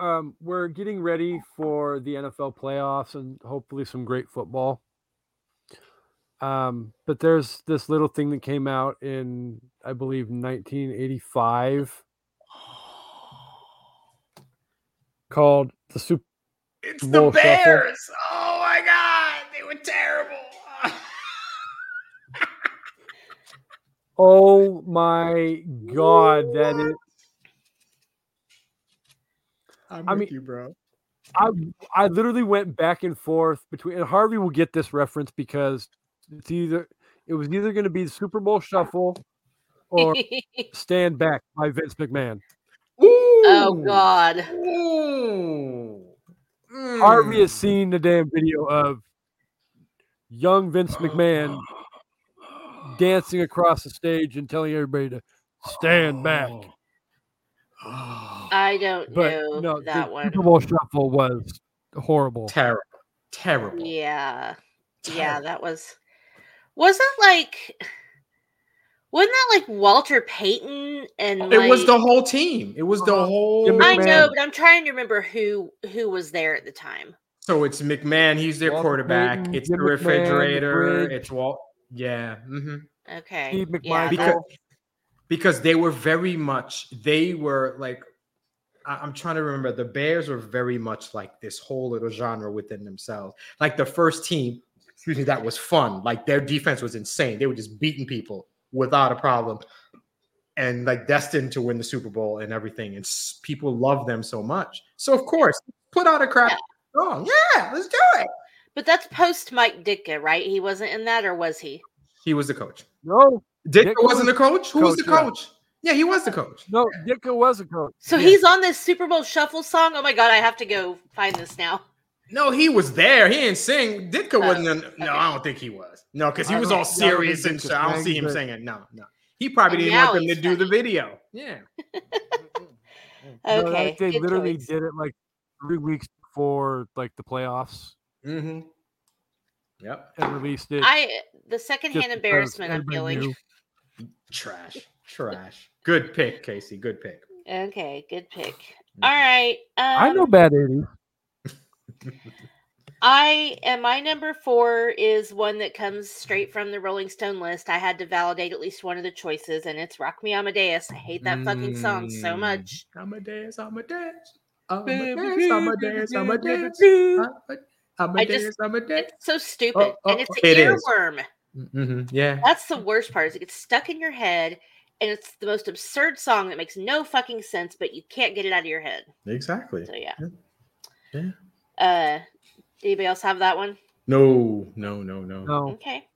Speaker 4: um, we're getting ready for the NFL playoffs and hopefully some great football. Um, but there's this little thing that came out in, I believe, 1985 called the Super.
Speaker 1: It's
Speaker 4: Bull
Speaker 1: the
Speaker 4: Shuffle.
Speaker 1: Bears. Oh my god, they were terrible.
Speaker 4: Oh my God, that is.
Speaker 1: I'm
Speaker 4: I
Speaker 1: with
Speaker 4: mean-
Speaker 1: you, bro.
Speaker 4: I I literally went back and forth between and Harvey will get this reference because it's either it was either going to be the Super Bowl Shuffle or Stand Back by Vince McMahon.
Speaker 2: oh God.
Speaker 1: Ooh.
Speaker 4: Harvey has
Speaker 1: Mm.
Speaker 4: seen the damn video of young Vince McMahon dancing across the stage and telling everybody to stand back.
Speaker 2: I don't
Speaker 4: But
Speaker 2: know
Speaker 4: no,
Speaker 2: that
Speaker 4: the
Speaker 2: one.
Speaker 4: Super Bowl shuffle was horrible.
Speaker 1: terrible, terrible.
Speaker 2: Yeah. Yeah, that was wasn't like wasn't that like Walter Payton and
Speaker 1: It was the whole team. It was the
Speaker 4: Uh-huh.
Speaker 1: whole.
Speaker 4: Jim
Speaker 2: I
Speaker 4: McMahon.
Speaker 2: know, but I'm trying to remember who who was there at the time.
Speaker 1: So it's McMahon. He's their
Speaker 4: Walter
Speaker 1: quarterback.
Speaker 4: Payton,
Speaker 1: it's
Speaker 4: Jim
Speaker 1: the
Speaker 4: McMahon, the
Speaker 1: refrigerator. It's Walt. Yeah. hmm
Speaker 2: Okay.
Speaker 4: Steve
Speaker 2: yeah,
Speaker 1: Because because they were very much. They were like. I- I'm trying to remember. The Bears were very much like this whole little genre within themselves. Like the first team. Excuse me. That was fun. Like their defense was insane. They were just beating people without a problem. And like destined to win the Super Bowl and everything, and people love them so much. So of course, put out a crap
Speaker 2: Yeah.
Speaker 1: song. Yeah, let's do it.
Speaker 2: but that's post Mike Ditka, right? He wasn't in that, or was he?
Speaker 1: He was the coach.
Speaker 4: No,
Speaker 1: Dick
Speaker 4: Dick
Speaker 1: wasn't
Speaker 4: was
Speaker 1: the coach. Who was the
Speaker 4: coach, yeah.
Speaker 1: Coach? Yeah, he was the uh, coach.
Speaker 4: no, Ditka was a coach.
Speaker 2: So
Speaker 4: Yeah.
Speaker 2: he's on this Super Bowl shuffle song. Oh my god, I have to go find this now.
Speaker 1: No, he was there. He didn't sing. Ditka
Speaker 2: Oh,
Speaker 1: wasn't. In, no. I don't think he was. No, because he was all
Speaker 4: I don't think
Speaker 1: serious and
Speaker 4: Ditka
Speaker 1: shit. I don't see him
Speaker 4: but-
Speaker 1: singing. No, no. He probably
Speaker 2: And
Speaker 1: didn't
Speaker 2: now
Speaker 1: want them to
Speaker 2: he's
Speaker 1: do the video. Yeah.
Speaker 4: No, mm, mm, mm,
Speaker 2: Okay,
Speaker 4: like, they
Speaker 2: good
Speaker 4: literally
Speaker 2: choice.
Speaker 4: did it like three weeks before like the playoffs
Speaker 1: Mm-hmm. Yep.
Speaker 4: and released it.
Speaker 2: I the secondhand
Speaker 4: just
Speaker 2: embarrassment I'm feeling.
Speaker 1: Trash. Trash. Good pick, Casey. Good pick.
Speaker 2: Okay, good pick. All right. Um,
Speaker 4: I know bad 80s.
Speaker 2: I and my number four is one that comes straight from the Rolling Stone list. I had to validate at least one of the choices, and it's "Rock Me Amadeus." I hate that fucking song so
Speaker 1: Mm.
Speaker 2: much.
Speaker 1: Amadeus, Amadeus. Amadeus, Amadeus, Amadeus. Amadeus, Amadeus.
Speaker 2: It's so stupid,
Speaker 1: oh,
Speaker 2: and it's an
Speaker 1: it is.
Speaker 2: earworm.
Speaker 1: Mm-hmm. Yeah.
Speaker 2: That's the worst part. Is it gets stuck in your head, and it's the most absurd song that makes no fucking sense, but you can't get it out of your head.
Speaker 1: Exactly.
Speaker 2: So yeah.
Speaker 1: Yeah.
Speaker 2: Uh, anybody else have that one?
Speaker 1: No, no, no, no.
Speaker 4: No,
Speaker 2: Okay.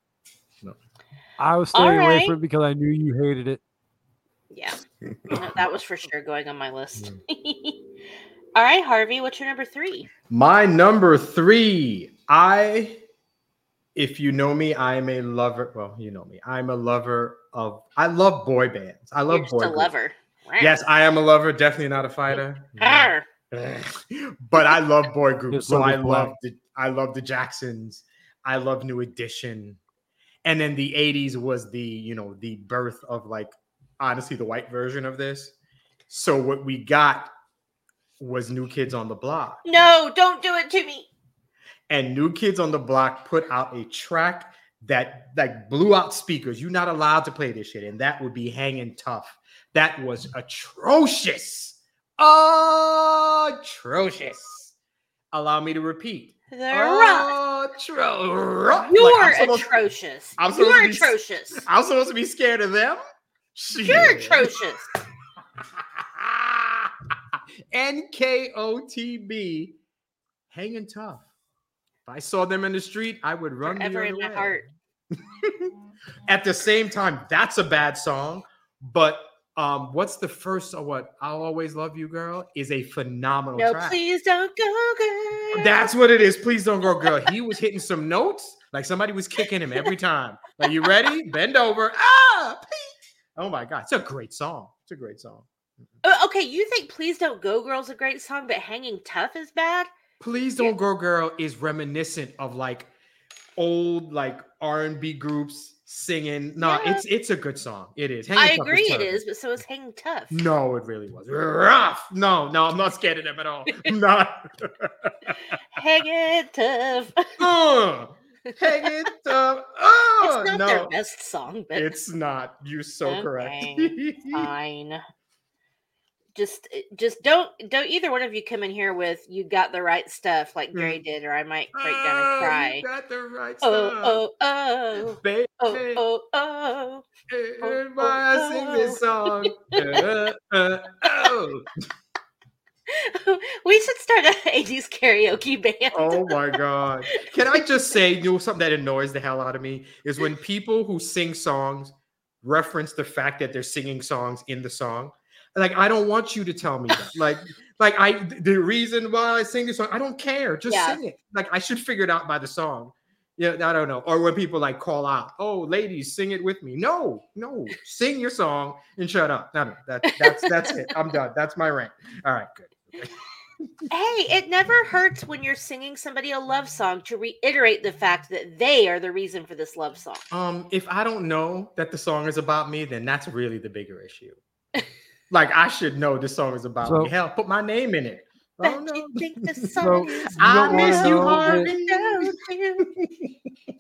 Speaker 2: No.
Speaker 4: I was staying away from it because I knew you hated it.
Speaker 2: Yeah, that was for sure going on my list. All right, Harvey, what's your number three?
Speaker 1: My number three. I, if you know me, I am a lover. Well, you know me. I'm a lover of. I love boy bands. I love
Speaker 2: You're just
Speaker 1: boy
Speaker 2: a
Speaker 1: groups.
Speaker 2: lover.
Speaker 1: Yes, I am a lover. Definitely not a fighter.
Speaker 2: Arr.
Speaker 1: but I love boy groups. So I love the I love the Jacksons. I love New Edition. And then the 80s was the, you know, the birth of like honestly the white version of this. So what we got was New Kids on the Block.
Speaker 2: No, don't do it to me.
Speaker 1: And New Kids on the Block put out a track that like blew out speakers. You're not allowed to play this shit, and that would be hanging tough. That was atrocious. Atrocious. Allow me to repeat.
Speaker 2: The.
Speaker 1: Atro-
Speaker 2: You're
Speaker 1: Like, I'm supposed-
Speaker 2: atrocious.
Speaker 1: I'm
Speaker 2: You're
Speaker 1: to be
Speaker 2: atrocious.
Speaker 1: I'm supposed to be scared of them.
Speaker 2: You're atrocious.
Speaker 1: NKOTB, hanging tough. If I saw them in the street, I would run the
Speaker 2: Forever in
Speaker 1: other
Speaker 2: my
Speaker 1: way.
Speaker 2: heart.
Speaker 1: At the same time, that's a bad song. But um, what's the first? Or what? I'll always love you, girl, is a phenomenal
Speaker 2: No,
Speaker 1: track.
Speaker 2: please don't go, girl.
Speaker 1: That's what it is. Please don't go, girl. He was hitting some notes like somebody was kicking him every time. Like, you ready? Bend over. Ah, Pete. Oh my god, it's a great song. It's a great song.
Speaker 2: Uh, okay, you think "Please Don't Go, Girl" is a great song, but "Hanging Tough" is bad?
Speaker 1: Please don't go, girl is reminiscent of like old like R and B groups singing. No,
Speaker 2: Yeah.
Speaker 1: it's it's a good song. It is.
Speaker 2: I
Speaker 1: Hanging Tough
Speaker 2: agree, it
Speaker 1: terrible.
Speaker 2: is, but so is "Hanging Tough."
Speaker 1: No, it really was rough. No, no, I'm not scared of them at all. I'm not.
Speaker 2: Hanging Tough.
Speaker 1: uh, hanging tough. Oh,
Speaker 2: it's not
Speaker 1: no,
Speaker 2: their best song, but
Speaker 1: it's not. You're so correct.
Speaker 2: Okay, fine. Just, eh, just don't, don't either one of you come in here with "You got the right stuff" like Gray did, or I might break down and
Speaker 1: Oh,
Speaker 2: cry.
Speaker 1: You got the right
Speaker 2: Oh,
Speaker 1: stuff.
Speaker 2: oh, oh,
Speaker 1: Baby,
Speaker 2: oh, oh, oh.
Speaker 1: and why I sing this song. Uh, uh, oh.
Speaker 2: we should start an 80s karaoke band.
Speaker 1: oh my god. Can I just say, you know, something that annoys the hell out of me is when people who sing songs reference the fact that they're singing songs in the song. Like, I don't want you to tell me that. Like, like I the reason why I sing this song, I don't care. Just
Speaker 2: Yeah.
Speaker 1: sing it. Like I should figure it out by the song. Yeah, I don't know. Or when people like call out, "Oh, ladies, sing it with me." No, no, sing your song and shut up. No, no, that, that's that's it. I'm done. That's my rant. All right, good.
Speaker 2: Hey, it never hurts when you're singing somebody a love song to reiterate the fact that they are the reason for this love song.
Speaker 1: Um, if I don't know that the song is about me, then that's really the bigger issue. Like I should know this song is about
Speaker 4: So-
Speaker 1: me. Hell, put my name in it. Oh no.
Speaker 2: you think the song
Speaker 4: you
Speaker 2: is
Speaker 1: I
Speaker 4: don't
Speaker 1: miss you,
Speaker 4: know
Speaker 1: Harvey.
Speaker 2: about?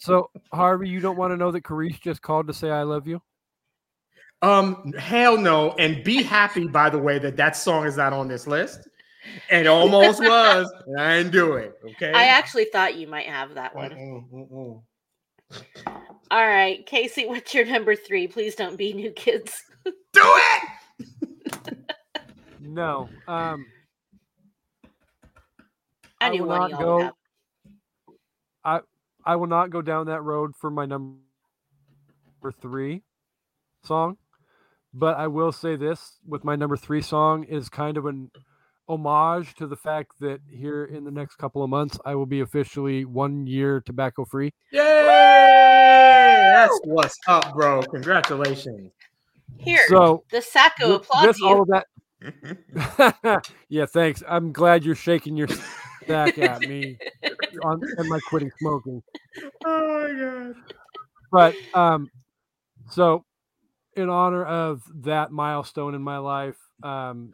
Speaker 4: So Harvey, you don't want to know that Carice just called to say I love you?
Speaker 1: Um, hell no. And be happy, by the way, that that song is not on this list. It almost was. And I didn't do it. Okay.
Speaker 2: I actually thought you might have that one.
Speaker 1: Mm-mm, mm-mm.
Speaker 2: All right, Casey, what's your number three? Please don't be new kids.
Speaker 1: Do it.
Speaker 4: No. Um
Speaker 2: I
Speaker 4: I will not
Speaker 2: of y'all would
Speaker 4: go-
Speaker 2: have.
Speaker 4: I will not go down that road for my number three song, but I will say this with my number three song is kind of an homage to the fact that here in the next couple of months I will be officially one year tobacco free.
Speaker 1: Yay! That's what's up, bro. Congratulations.
Speaker 2: Here,
Speaker 4: So
Speaker 2: the Sacco applauds
Speaker 4: with
Speaker 2: you.
Speaker 4: all of that, yeah, thanks. I'm glad you're shaking your stack at me on and my quitting smoking.
Speaker 1: oh my god.
Speaker 4: but um so in honor of that milestone in my life um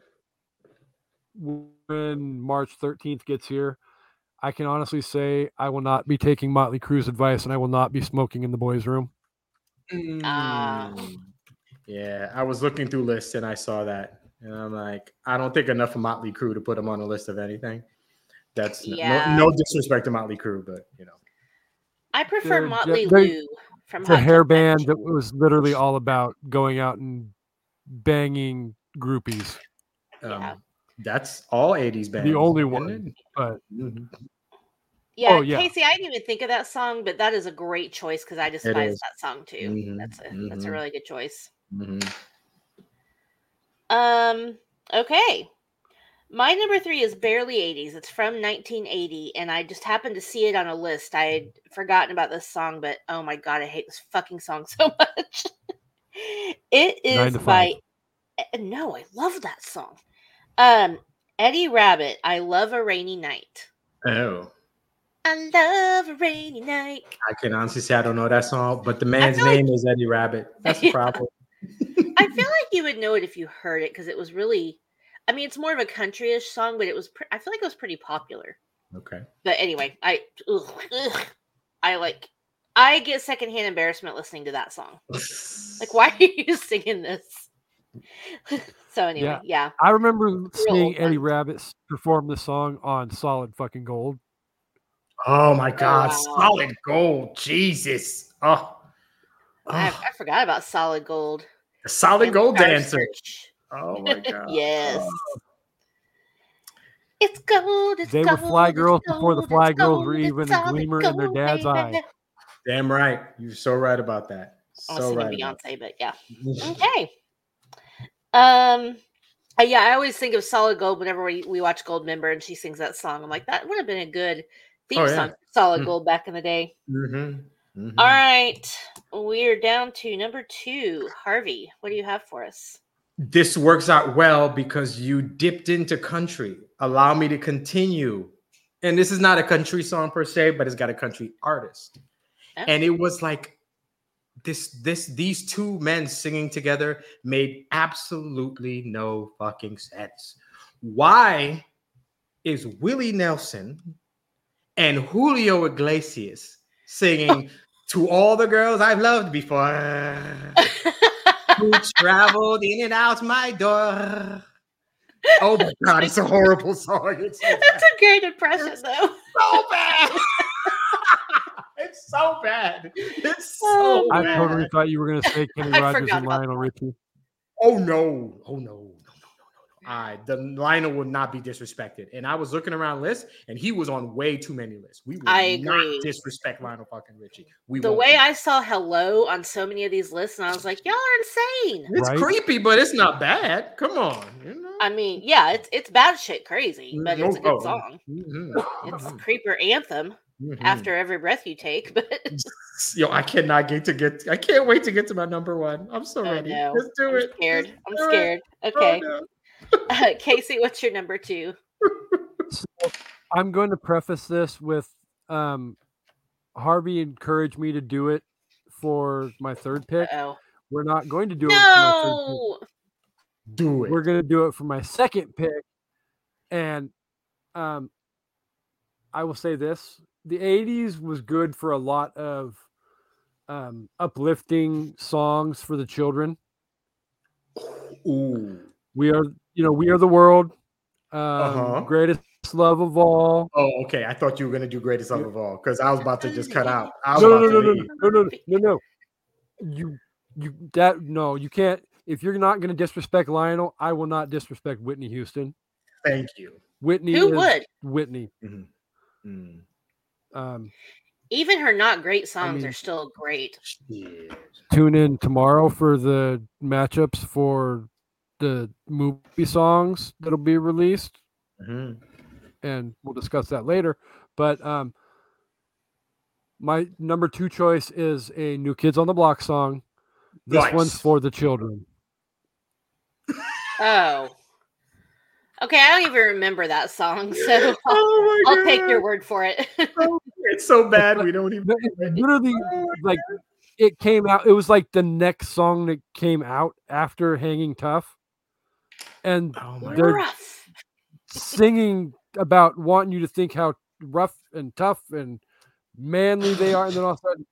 Speaker 4: when march 13th gets here i can honestly say i will not be taking motley crue's advice and i will not be smoking in the boys room.
Speaker 1: Mm. Yeah, I was looking through lists and I saw that, and I'm like, I don't think enough of Motley Crue to put them on a list of anything. That's
Speaker 2: Yeah.
Speaker 1: no, no disrespect to Motley Crue, but you know,
Speaker 2: I prefer
Speaker 4: They're-
Speaker 2: Motley
Speaker 4: they're-
Speaker 2: Lou from
Speaker 4: it's a hair
Speaker 2: Tub
Speaker 4: band
Speaker 2: Time
Speaker 4: that was literally all about going out and banging groupies
Speaker 1: um, that's all '80s bands.
Speaker 4: The
Speaker 1: only
Speaker 4: one,
Speaker 1: it?
Speaker 4: but
Speaker 1: Mhm.
Speaker 2: Yeah,
Speaker 4: Oh, yeah.
Speaker 2: Casey, I didn't even think of that song, but that is a great choice because I despise
Speaker 1: is.
Speaker 2: that song too.
Speaker 1: Mhm,
Speaker 2: That's a that's a
Speaker 1: mhm.
Speaker 2: really good choice. Um, okay. My number three is barely 80s. It's from 1980, and I just happened to see it on a list. I had forgotten about this song, but oh my god, I hate this fucking song so much. it is
Speaker 4: Nine
Speaker 2: is
Speaker 4: to
Speaker 2: by eh, no, I love that song. Um, Eddie Rabbitt. I love a rainy night.
Speaker 1: Oh,
Speaker 2: I love a rainy night.
Speaker 1: I can honestly say I don't know that song, but the man's
Speaker 2: feel like-
Speaker 1: name is Eddie Rabbitt. That's the problem.
Speaker 2: I feel like you would know it if you heard it because it was really. I mean, it's more of a countryish song, but it was. Pre- I feel like it was pretty popular.
Speaker 1: okay.
Speaker 2: But anyway, I ugh, ugh, I like I get secondhand embarrassment listening to that song. Like, why are you singing this? so anyway,
Speaker 4: Yeah.
Speaker 2: yeah.
Speaker 4: i remember seeing
Speaker 2: old
Speaker 4: eddie
Speaker 2: one.
Speaker 4: rabbitt perform the song on solid fucking gold
Speaker 1: Oh my God, oh,
Speaker 2: wow.
Speaker 1: solid gold, Jesus! Oh,
Speaker 2: I,
Speaker 1: oh,
Speaker 2: I forgot about Solid Gold.
Speaker 1: Solid gold
Speaker 2: Empire
Speaker 1: dancer.
Speaker 2: Search.
Speaker 1: Oh my God.
Speaker 2: Yes.
Speaker 1: Oh.
Speaker 2: It's gold. It's
Speaker 4: They were
Speaker 2: gold,
Speaker 4: fly
Speaker 2: it's
Speaker 4: girls before the
Speaker 2: gold,
Speaker 4: fly
Speaker 2: it's
Speaker 4: girls were
Speaker 2: gold, it's
Speaker 4: even a
Speaker 2: solid
Speaker 4: gleamer in their
Speaker 2: gold,
Speaker 4: dad's eye.
Speaker 1: Damn right. You're so right about that.
Speaker 2: I was
Speaker 1: So right.
Speaker 2: Beyonce, but yeah. Okay. Um. uh, yeah, I always think of Solid Gold whenever we, we watch Goldmember and she sings that song. I'm like, that would have been a good theme
Speaker 1: Oh, yeah.
Speaker 2: song Solid
Speaker 1: Mm.
Speaker 2: Gold back in the day.
Speaker 1: Mhm, mhm.
Speaker 2: All right. We're down to number two. Harvey, what do you have for us?
Speaker 1: This works out well because you dipped into country. Allow me to continue. And this is not a country song per se, but it's got a country artist.
Speaker 2: Oh.
Speaker 1: And it was like this this these two men singing together made absolutely no fucking sense. Why is Willie Nelson and Julio Iglesias singing to all the girls I've loved before? who traveled in and out my door. Oh my god, it's a horrible song. It's so
Speaker 2: That's
Speaker 1: bad.
Speaker 2: a great impression, though.
Speaker 1: So bad. it's so bad. It's so
Speaker 2: Oh,
Speaker 4: I
Speaker 1: bad.
Speaker 4: totally thought you were going to say Kenny Rogers and Lionel Richie.
Speaker 1: Oh no. Oh no. Right. The Lionel will not be disrespected. And I was looking around lists and he was on way too many lists. We will
Speaker 2: I
Speaker 1: not disrespect Lionel fucking Richie. We
Speaker 2: The way
Speaker 1: do
Speaker 2: I saw hello on so many of these lists, and I was like, y'all are insane.
Speaker 1: It's
Speaker 4: Right?
Speaker 1: creepy, but it's not bad. Come on. You know?
Speaker 2: I mean, yeah, it's it's bad shit crazy, but it's a
Speaker 1: Oh,
Speaker 2: good song.
Speaker 1: mhm,
Speaker 2: It's
Speaker 1: mhm.
Speaker 2: creeper anthem.
Speaker 1: Mhm.
Speaker 2: after every breath you take, but
Speaker 1: Yo, I cannot get to get. I can't wait to get to my number one. I'm so
Speaker 2: Oh,
Speaker 1: ready.
Speaker 2: no.
Speaker 1: Let's do
Speaker 2: I'm
Speaker 1: it.
Speaker 2: scared.
Speaker 1: Let's
Speaker 2: I'm
Speaker 1: do it.
Speaker 2: scared.
Speaker 1: Oh,
Speaker 2: Okay.
Speaker 1: no.
Speaker 2: Uh, Casey, what's your number two?
Speaker 4: I'm going to preface this with um, Harvey encouraged me to do it for my third pick.
Speaker 2: Oh
Speaker 4: We're not going to do it. For my
Speaker 2: no!
Speaker 1: Do it.
Speaker 4: We're going to do it for my second pick. And um, I will say this the 80s was good for a lot of um, uplifting songs for the children.
Speaker 1: Ooh.
Speaker 4: We are, you know, we are the world. Um,
Speaker 1: Uh-huh.
Speaker 4: Greatest love of all.
Speaker 1: Oh, okay. I thought you were gonna do greatest love of all because I was about to just cut out. I was
Speaker 4: No, no,
Speaker 1: about
Speaker 4: no,
Speaker 1: to
Speaker 4: no, no, no, no, no, no. You, you, that no, you can't. If you're not going to disrespect Lionel, I will not disrespect Whitney Houston.
Speaker 1: Thank you.
Speaker 4: Whitney
Speaker 2: Who
Speaker 4: is
Speaker 2: would?
Speaker 4: Whitney.
Speaker 1: Mm.
Speaker 4: Um,
Speaker 2: Even her not great songs
Speaker 4: mean-
Speaker 2: are still great.
Speaker 1: Yeah.
Speaker 4: tune in tomorrow for the matchups for the movie songs that'll be released,
Speaker 1: Mhm.
Speaker 4: and we'll discuss that later. But um, my number two choice is a New Kids on the Block song. This one's for the children.
Speaker 2: Oh. Okay, I don't even remember that song, so I'll,
Speaker 1: Oh
Speaker 2: I'll take your word for it.
Speaker 1: It's so bad we don't even.
Speaker 4: No, It's literally like it came out. It was like the next song that came out after Hanging Tough, and
Speaker 1: Oh
Speaker 4: They're-
Speaker 2: Rough.
Speaker 4: singing about wanting you to think how rough and tough and manly they are, and then all of a sudden,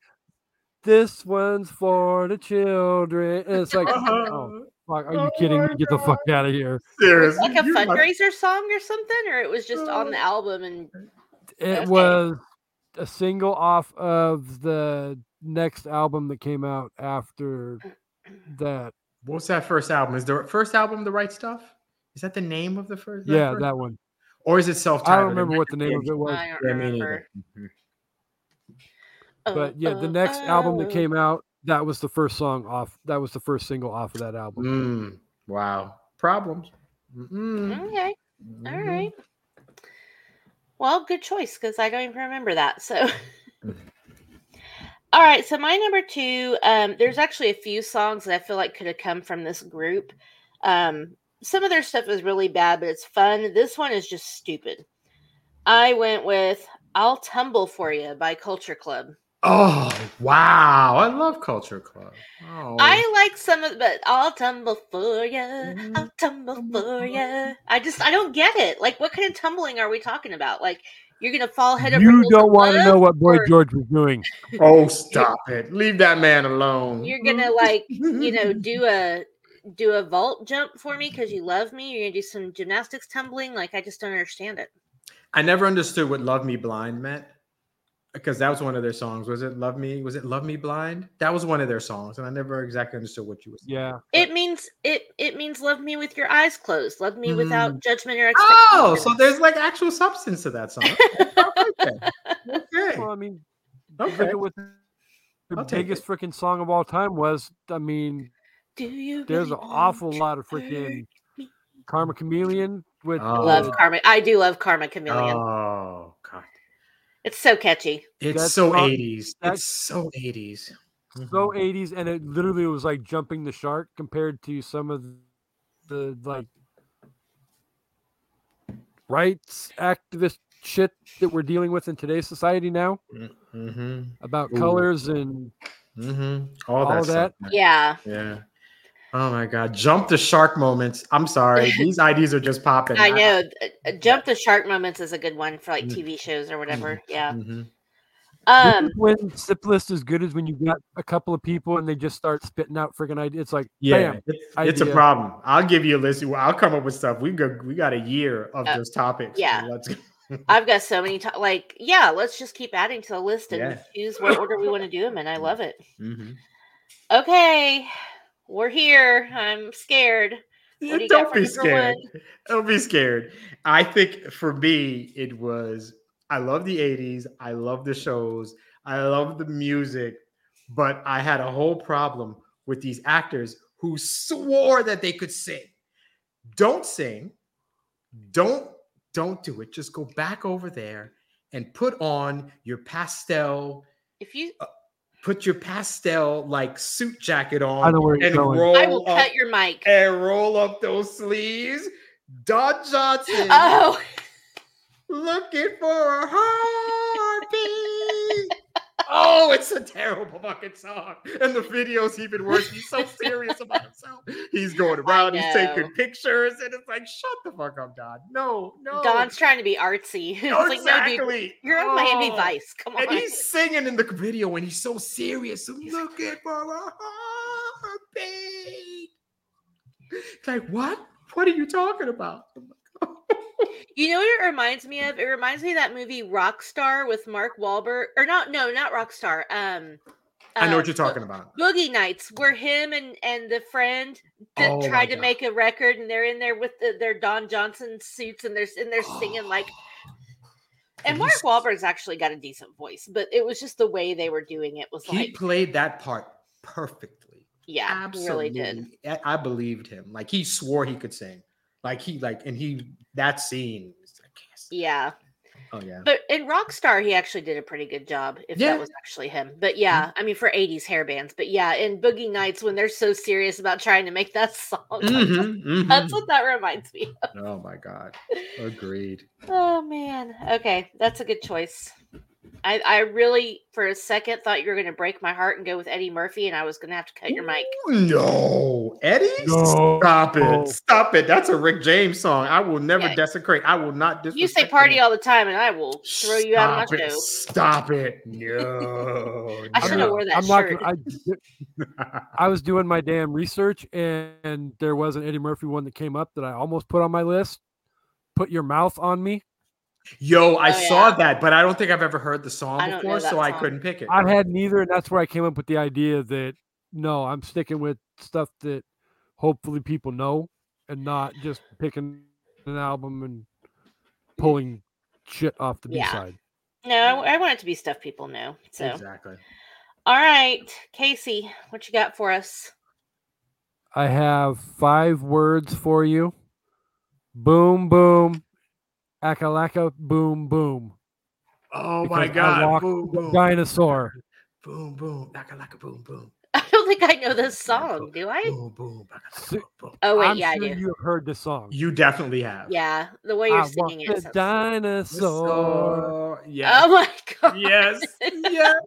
Speaker 4: this one's for the children. And it's like, oh, fuck, are you
Speaker 1: Oh
Speaker 4: kidding me? Get the fuck out of here!
Speaker 1: Seriously.
Speaker 2: like a
Speaker 1: you must-
Speaker 2: fundraiser song or something, or it was just on the
Speaker 1: Oh.
Speaker 2: album and
Speaker 4: It
Speaker 2: Okay.
Speaker 4: was a single off of the next album that came out after that.
Speaker 1: What's that first album? Is the first album the right stuff? Is that the name of the first?
Speaker 4: Yeah,
Speaker 1: first-
Speaker 4: that one.
Speaker 1: Or is it self-titled?
Speaker 4: I don't remember what the name of it was,
Speaker 2: I don't remember.
Speaker 1: neither.
Speaker 4: But yeah, the
Speaker 2: oh,
Speaker 4: next album that
Speaker 2: oh.
Speaker 4: came out, that was the first song off. That was the first single off of that album.
Speaker 1: Mm, wow. Problems. Mm-mm.
Speaker 2: Okay, all
Speaker 1: Mhm.
Speaker 2: right. Well, good choice because I don't even remember that. So, all right. So my number two, um, there's actually a few songs that I feel like could have come from this group. Um, some of their stuff is really bad, but it's fun. This one is just stupid. I went with "I'll Tumble for You" by Culture Club.
Speaker 1: Oh wow! I love Culture Club. Oh,
Speaker 2: I like some of, but I'll tumble for you.
Speaker 1: Mm-hmm.
Speaker 2: I'll tumble for you. I just, I don't get it. Like, what kind of tumbling are we talking about? Like, you're gonna fall head over.
Speaker 4: You don't want to know what Boy
Speaker 2: or
Speaker 4: George was doing.
Speaker 1: oh stop it! Leave that man alone.
Speaker 2: You're gonna like, you know, do a do a vault jump for me because you love me. You're gonna do some gymnastics tumbling. Like, I just don't understand it.
Speaker 1: I never understood what "Love Me Blind" meant because that was one of their songs. Was it "Love Me"? Was it "Love Me Blind"? That was one of their songs, and I never exactly understood what you were saying.
Speaker 4: Yeah.
Speaker 2: It means it. It means love me with your eyes closed. Love me without mm. judgment or expectation."
Speaker 1: Oh, so there's like actual substance to that song. okay. okay.
Speaker 4: Well, I mean,
Speaker 1: Okay.
Speaker 4: look at what the
Speaker 1: I'll take
Speaker 4: biggest freaking song of all time was. I mean,
Speaker 2: do you?
Speaker 4: there's
Speaker 2: really
Speaker 4: an awful lot of freaking? Karma Chameleon with
Speaker 1: Oh.
Speaker 2: love Karma. I do love Karma Chameleon.
Speaker 1: Oh God,
Speaker 2: it's so catchy.
Speaker 1: it's
Speaker 4: That's
Speaker 1: so
Speaker 4: not-
Speaker 1: 80s.
Speaker 4: that's-
Speaker 1: It's so 80s.
Speaker 4: so
Speaker 1: Mhm.
Speaker 4: 80s, and it literally was like jumping the shark compared to some of the like rights activist shit that we're dealing with in today's society now
Speaker 1: Mhm.
Speaker 4: about
Speaker 1: Ooh.
Speaker 4: colors and
Speaker 1: Mhm. All,
Speaker 4: All
Speaker 1: that.
Speaker 4: that.
Speaker 2: Yeah.
Speaker 1: Yeah. Oh my God! Jump the shark moments. I'm sorry, these IDs are just popping.
Speaker 2: I know. uh, Jump the Shark Moments is a good one for like
Speaker 1: Mm.
Speaker 2: TV shows or whatever. Yeah.
Speaker 1: Mhm.
Speaker 2: Um.
Speaker 4: when sip list is good as when you've got a couple of people and they just start spitting out freaking ideas. It's like,
Speaker 1: Yeah,
Speaker 4: bam,
Speaker 1: it's, it's a problem. I'll give you a list. I'll come up with stuff. We got we got a year of
Speaker 2: Uh,
Speaker 1: just topics.
Speaker 2: yeah.
Speaker 1: Let's go.
Speaker 2: I've got so many. To- like, yeah. Let's just keep adding to the list and
Speaker 1: Yeah.
Speaker 2: choose what order we want to do them in. I love it.
Speaker 1: Mhm.
Speaker 2: Okay, we're here. I'm scared. Do
Speaker 1: Don't be scared.
Speaker 2: one?
Speaker 1: Don't be scared. I think for me, it was I love the 80s. I love the shows. I love the music, but I had a whole problem with these actors who swore that they could sing. Don't sing. Don't don't do it. Just go back over there and put on your pastel
Speaker 2: If you, uh,
Speaker 1: put your pastel like suit jacket on
Speaker 4: I know where you're
Speaker 1: and
Speaker 4: going.
Speaker 1: roll
Speaker 2: I will
Speaker 1: up,
Speaker 2: cut your mic.
Speaker 1: and roll up those sleeves. Don Johnson
Speaker 2: Oh,
Speaker 1: looking for a heartbeat. Oh, it's a terrible fucking song. And the video's even worse. He's so serious about himself. He's going around, he's taking pictures, and it's like, shut the fuck up, Don. No, no.
Speaker 2: Don's trying to be artsy. it's
Speaker 1: No,
Speaker 2: like, no, dude,
Speaker 1: exactly.
Speaker 2: you're on Miami
Speaker 1: Oh.
Speaker 2: Vice. Come on.
Speaker 1: And he's singing in the video and he's so serious. I'm looking for a heartbeat. It's like, what? What are you talking about?
Speaker 2: You know what it reminds me of? It reminds me of that movie Rockstar with Mark Wahlberg. Or not, no, not Rockstar. Um,
Speaker 1: I know what you're talking about.
Speaker 2: Boogie Nights, where him and and the friend that
Speaker 1: Oh
Speaker 2: tried to
Speaker 1: God.
Speaker 2: make a record, and they're in there with the, their Don Johnson suits, and they're and they're singing like. And Mark Wahlberg's actually got a decent voice, but it was just the way they were doing it was
Speaker 1: He
Speaker 2: like, he
Speaker 1: played that part perfectly.
Speaker 2: yeah, he really did.
Speaker 1: Absolutely. I I believed him. Like he swore he could sing. Like he like and he that scene.
Speaker 2: Yeah,
Speaker 1: Oh yeah.
Speaker 2: but in Rockstar, he actually did a pretty good job. If
Speaker 1: Yeah.
Speaker 2: that was actually him, but yeah, I mean for '80s hair bands, but yeah, in Boogie Nights when they're so serious about trying to make that song,
Speaker 1: Mhm, mhm.
Speaker 2: that's what that reminds me. of.
Speaker 1: Oh my god. Agreed.
Speaker 2: Oh man. Okay, that's a good choice. I, I really, for a second, thought you were going to break my heart and go with Eddie Murphy, and I was going to have to cut your mic.
Speaker 1: No, Eddie,
Speaker 4: No.
Speaker 1: stop it, stop it. That's a Rick James song. I will never
Speaker 2: Yeah.
Speaker 1: desecrate. I will not. Desecrate.
Speaker 2: You say party
Speaker 1: him.
Speaker 2: all the time, and I will throw you out of
Speaker 1: Stop
Speaker 2: my show.
Speaker 1: Stop it. No.
Speaker 2: I
Speaker 4: I'm
Speaker 2: shoulda
Speaker 4: not-
Speaker 2: wore that
Speaker 4: I'm
Speaker 2: shirt.
Speaker 4: gonna- I, I was doing my damn research and, and there was an Eddie Murphy one that came up that I almost put on my list. Put your mouth on me.
Speaker 1: Yo, I
Speaker 2: Oh,
Speaker 1: saw
Speaker 2: yeah.
Speaker 1: that, but I don't think I've ever heard the song
Speaker 2: I don't know
Speaker 1: before,
Speaker 2: that
Speaker 1: so I couldn't pick it.
Speaker 4: I had neither, and that's where I came up with the idea that no, I'm sticking with stuff that hopefully people know and not just picking an album and pulling shit off the B
Speaker 2: Yeah.
Speaker 4: side.
Speaker 2: No, I, I want it to be stuff people know. So,
Speaker 1: Exactly.
Speaker 2: all right, Casey, what you got for us?
Speaker 4: I have five words for you. Boom, boom, akalaka, boom, boom.
Speaker 1: Oh my
Speaker 4: Because I
Speaker 1: god.
Speaker 4: walked
Speaker 1: Boom,
Speaker 4: the
Speaker 1: boom,
Speaker 4: dinosaur.
Speaker 1: boom, boom, laka laka boom, boom,
Speaker 2: I don't think I know this song. Do I?
Speaker 1: boom, boom, laka, laka, boom, boom.
Speaker 2: Oh wait,
Speaker 4: I'm
Speaker 2: yeah,
Speaker 4: sure
Speaker 2: I do.
Speaker 4: you have heard this song.
Speaker 1: You definitely have.
Speaker 2: Yeah, the way you're
Speaker 4: I walked
Speaker 2: singing it.
Speaker 4: the
Speaker 2: sounds-
Speaker 4: dinosaur.
Speaker 1: Yes.
Speaker 2: Oh my god.
Speaker 1: yes. Yes.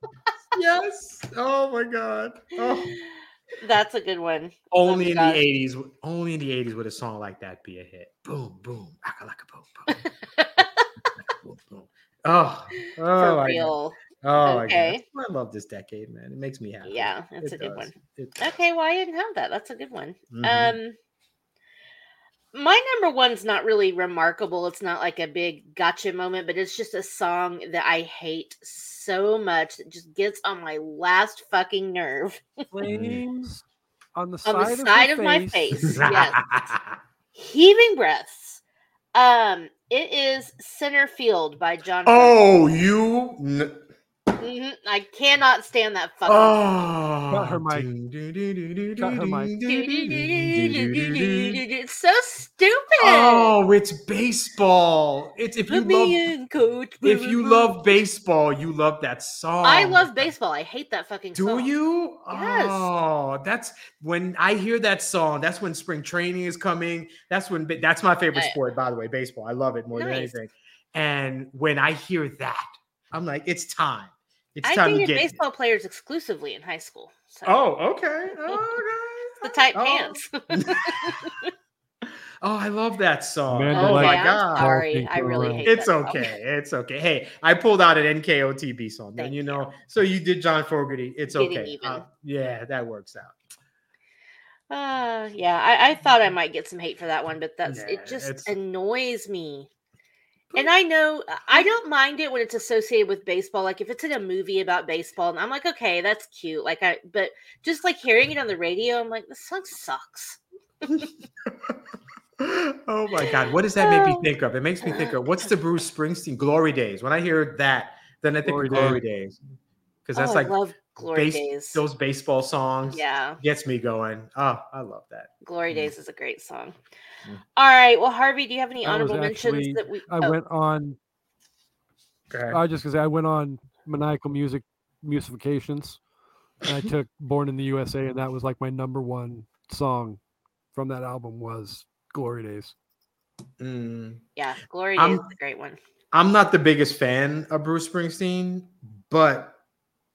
Speaker 1: Yes. Oh my god. Oh.
Speaker 2: That's a good one.
Speaker 1: Only in the eighties. Only in the eighties would a song like that be a hit. Boom, boom, laka laka boom, boom. boom, boom. Oh, oh,
Speaker 2: For real.
Speaker 1: Oh,
Speaker 2: Okay.
Speaker 1: I love this decade, man. It makes me happy.
Speaker 2: Yeah, that's
Speaker 1: It
Speaker 2: a good one.
Speaker 1: It.
Speaker 2: Okay, well, I didn't have that. That's a good one.
Speaker 1: Mhm.
Speaker 2: Um, my number one's not really remarkable. It's not like a big gotcha moment, but it's just a song that I hate so much that just gets on my last fucking nerve
Speaker 4: Flames on the
Speaker 2: on
Speaker 4: side,
Speaker 2: the side
Speaker 4: of,
Speaker 2: of, my
Speaker 4: face.
Speaker 2: face. yes, heaving breaths. Um, it is Center Field by John.
Speaker 1: oh, you. N-
Speaker 2: Mhm, I cannot stand that fucking.
Speaker 1: oh.
Speaker 4: Cut her mic. Cut her mic.
Speaker 2: It's so stupid.
Speaker 1: Oh, it's baseball. It's if you
Speaker 2: Put me
Speaker 1: love
Speaker 2: in, coach.
Speaker 1: if you love baseball, you love that song.
Speaker 2: I love baseball. I hate that fucking
Speaker 1: Do
Speaker 2: song.
Speaker 1: you?
Speaker 2: Yes.
Speaker 1: Oh, that's when I hear that song. That's when spring training is coming. That's when that's my favorite
Speaker 2: I-
Speaker 1: sport, by the way, baseball. I love it more than anything. And when I hear that, I'm like, it's time. It's
Speaker 2: I
Speaker 1: time to
Speaker 2: dated
Speaker 1: get.
Speaker 2: baseball players exclusively in high school. So
Speaker 1: Oh, okay. Okay.
Speaker 2: the tight
Speaker 1: Oh.
Speaker 2: pants.
Speaker 1: Oh, I love that song.
Speaker 4: Man,
Speaker 1: oh
Speaker 4: like-
Speaker 1: my
Speaker 2: I'm
Speaker 1: god.
Speaker 2: sorry. I really
Speaker 4: around.
Speaker 2: hate
Speaker 1: It's
Speaker 2: that song.
Speaker 1: okay. It's okay. Hey, I pulled out an NKOTB song. Then
Speaker 2: Thank
Speaker 1: you know,
Speaker 2: you.
Speaker 1: so you did John Fogerty. It's
Speaker 2: Getting
Speaker 1: okay. Uh, yeah, that works out.
Speaker 2: Uh, yeah, I, I thought I might get some hate for that one, but that's
Speaker 1: Yeah,
Speaker 2: it. Just annoys me. And I know uh, I don't mind it when it's associated with baseball. Like if it's in a movie about baseball, and I'm like, okay, that's cute. Like I, but just like hearing it on the radio, I'm like, this song sucks.
Speaker 1: oh my god, what does that make me
Speaker 2: Oh.
Speaker 1: think of? It makes me think of what's the Bruce Springsteen Glory Days. When I hear that, then I think
Speaker 4: Glory
Speaker 1: of Glory Days. Because that's
Speaker 2: oh,
Speaker 1: like
Speaker 2: I love Glory
Speaker 1: base-
Speaker 2: Days.
Speaker 1: those baseball songs.
Speaker 2: yeah,
Speaker 1: Gets me going. Oh, I love that.
Speaker 2: Glory
Speaker 1: Mm.
Speaker 2: Days is a great song.
Speaker 1: Mm.
Speaker 2: All right, well, Harvey, do you have any
Speaker 4: I was
Speaker 2: honorable mentions that we?
Speaker 4: I
Speaker 2: oh,
Speaker 4: went on
Speaker 1: Okay.
Speaker 4: I just because I went on maniacal music musifications, and I took "Born in the USA," and that was like my number one song from that album was "Glory Days."
Speaker 1: Mm.
Speaker 2: Yeah, Glory
Speaker 1: I'm-
Speaker 2: Days is a great one.
Speaker 1: I'm not the biggest fan of Bruce Springsteen, but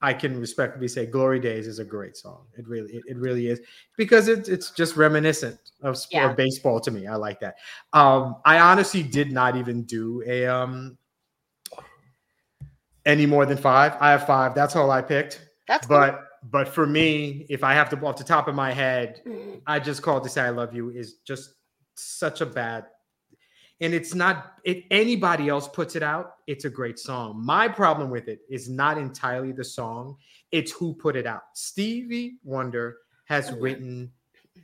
Speaker 1: I can respectfully say "Glory Days" is a great song. It really, it, it really is because it's it's just reminiscent of sport,
Speaker 2: Yeah.
Speaker 1: baseball to me. I like that. Um, I honestly did not even do a um any more than five. I have five. That's all I picked.
Speaker 2: That's cool.
Speaker 1: But but for me, if I have to off the top of my head,
Speaker 2: Mhm.
Speaker 1: I just called to say I love you is just such a bad and it's not if anybody else puts it out, it's a great song. My problem with it is not entirely the song, it's who put it out. Stevie Wonder has written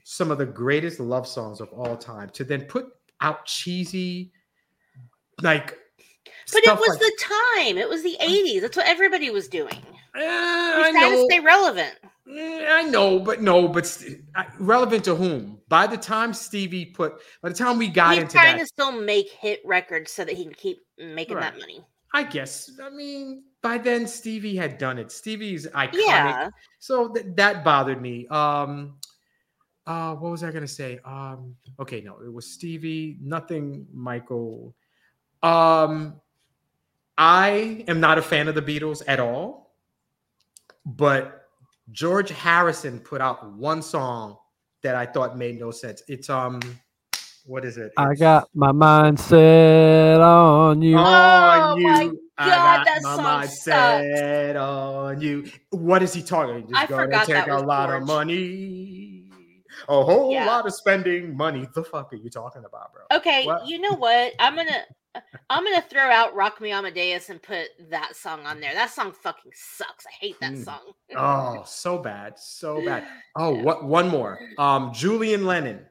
Speaker 1: some of the greatest love songs of all time to then put out cheesy like
Speaker 2: But it was
Speaker 1: like-
Speaker 2: the time. It was the 80s. That's what everybody was doing. You
Speaker 1: I
Speaker 2: had to
Speaker 1: know.
Speaker 2: stay relevant.
Speaker 1: Eh, I know, but no, but relevant to whom? By the time Stevie put, by the time we got
Speaker 2: He's
Speaker 1: into
Speaker 2: trying
Speaker 1: that,
Speaker 2: to still make hit records so that he can keep making that money.
Speaker 1: I guess. I mean, by then Stevie had done it. Stevie's iconic.
Speaker 2: Yeah.
Speaker 1: So th- that bothered me. Um, uh, what was I gonna say? Um, okay, no, it was Stevie. Nothing, Michael. Um, I am not a fan of the Beatles at all, but George Harrison put out one song that I thought made no sense. It's um, what is it?
Speaker 4: I got my mind set on you.
Speaker 1: on
Speaker 2: Oh
Speaker 1: you.
Speaker 2: my
Speaker 1: I
Speaker 2: God,
Speaker 1: got
Speaker 2: that
Speaker 1: my
Speaker 2: song
Speaker 1: mind
Speaker 2: sucks.
Speaker 1: set on you. What is he talking? Just
Speaker 2: I
Speaker 1: gonna take
Speaker 2: that
Speaker 1: a
Speaker 2: was
Speaker 1: lot of money. A whole
Speaker 2: Yeah.
Speaker 1: lot of spending money. The fuck are you talking about, bro?
Speaker 2: Okay,
Speaker 1: What?
Speaker 2: you know what? I'm gonna I'm gonna throw out Rock Me Amadeus and put that song on there. That song fucking sucks. I hate that
Speaker 1: Mm.
Speaker 2: song.
Speaker 1: Oh, so bad, so bad. Oh,
Speaker 2: Yeah.
Speaker 1: what? One more. Um, Julian Lennon.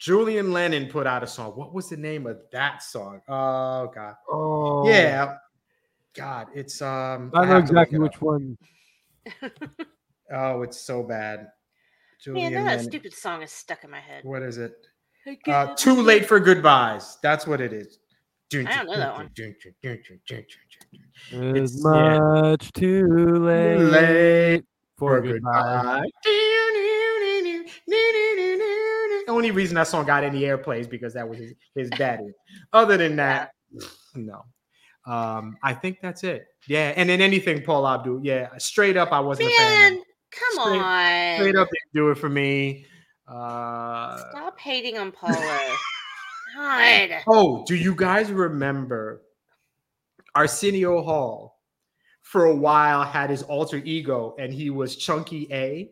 Speaker 1: Julian Lennon put out a song. What was the name of that song? Oh God.
Speaker 4: Oh,
Speaker 1: Yeah. God, it's um.
Speaker 4: I know
Speaker 1: have to
Speaker 4: exactly
Speaker 1: it up.
Speaker 4: which one.
Speaker 1: Oh, it's so bad. Julian
Speaker 2: Man, that
Speaker 1: Lennon.
Speaker 2: stupid song is stuck in my head.
Speaker 1: What is it? Uh, too late for goodbyes. That's what it is.
Speaker 2: I don't know that one.
Speaker 1: It's-
Speaker 4: It's
Speaker 1: yeah.
Speaker 4: much too late,
Speaker 1: Late
Speaker 4: for
Speaker 1: for
Speaker 4: goodbye.
Speaker 1: goodbye. The only reason that song got any airplay is because that was his, his daddy. Other than that, no. Um, I think that's it. Yeah, and then anything Paula Abdul. Yeah, straight up, I wasn't a fan.
Speaker 2: Come
Speaker 1: Straight-
Speaker 2: on.
Speaker 1: Straight up, do it for me. Uh,
Speaker 2: Stop hating on Paula. God.
Speaker 1: Oh, do you guys remember Arsenio Hall? For a while, had his alter ego, and he was Chunky A.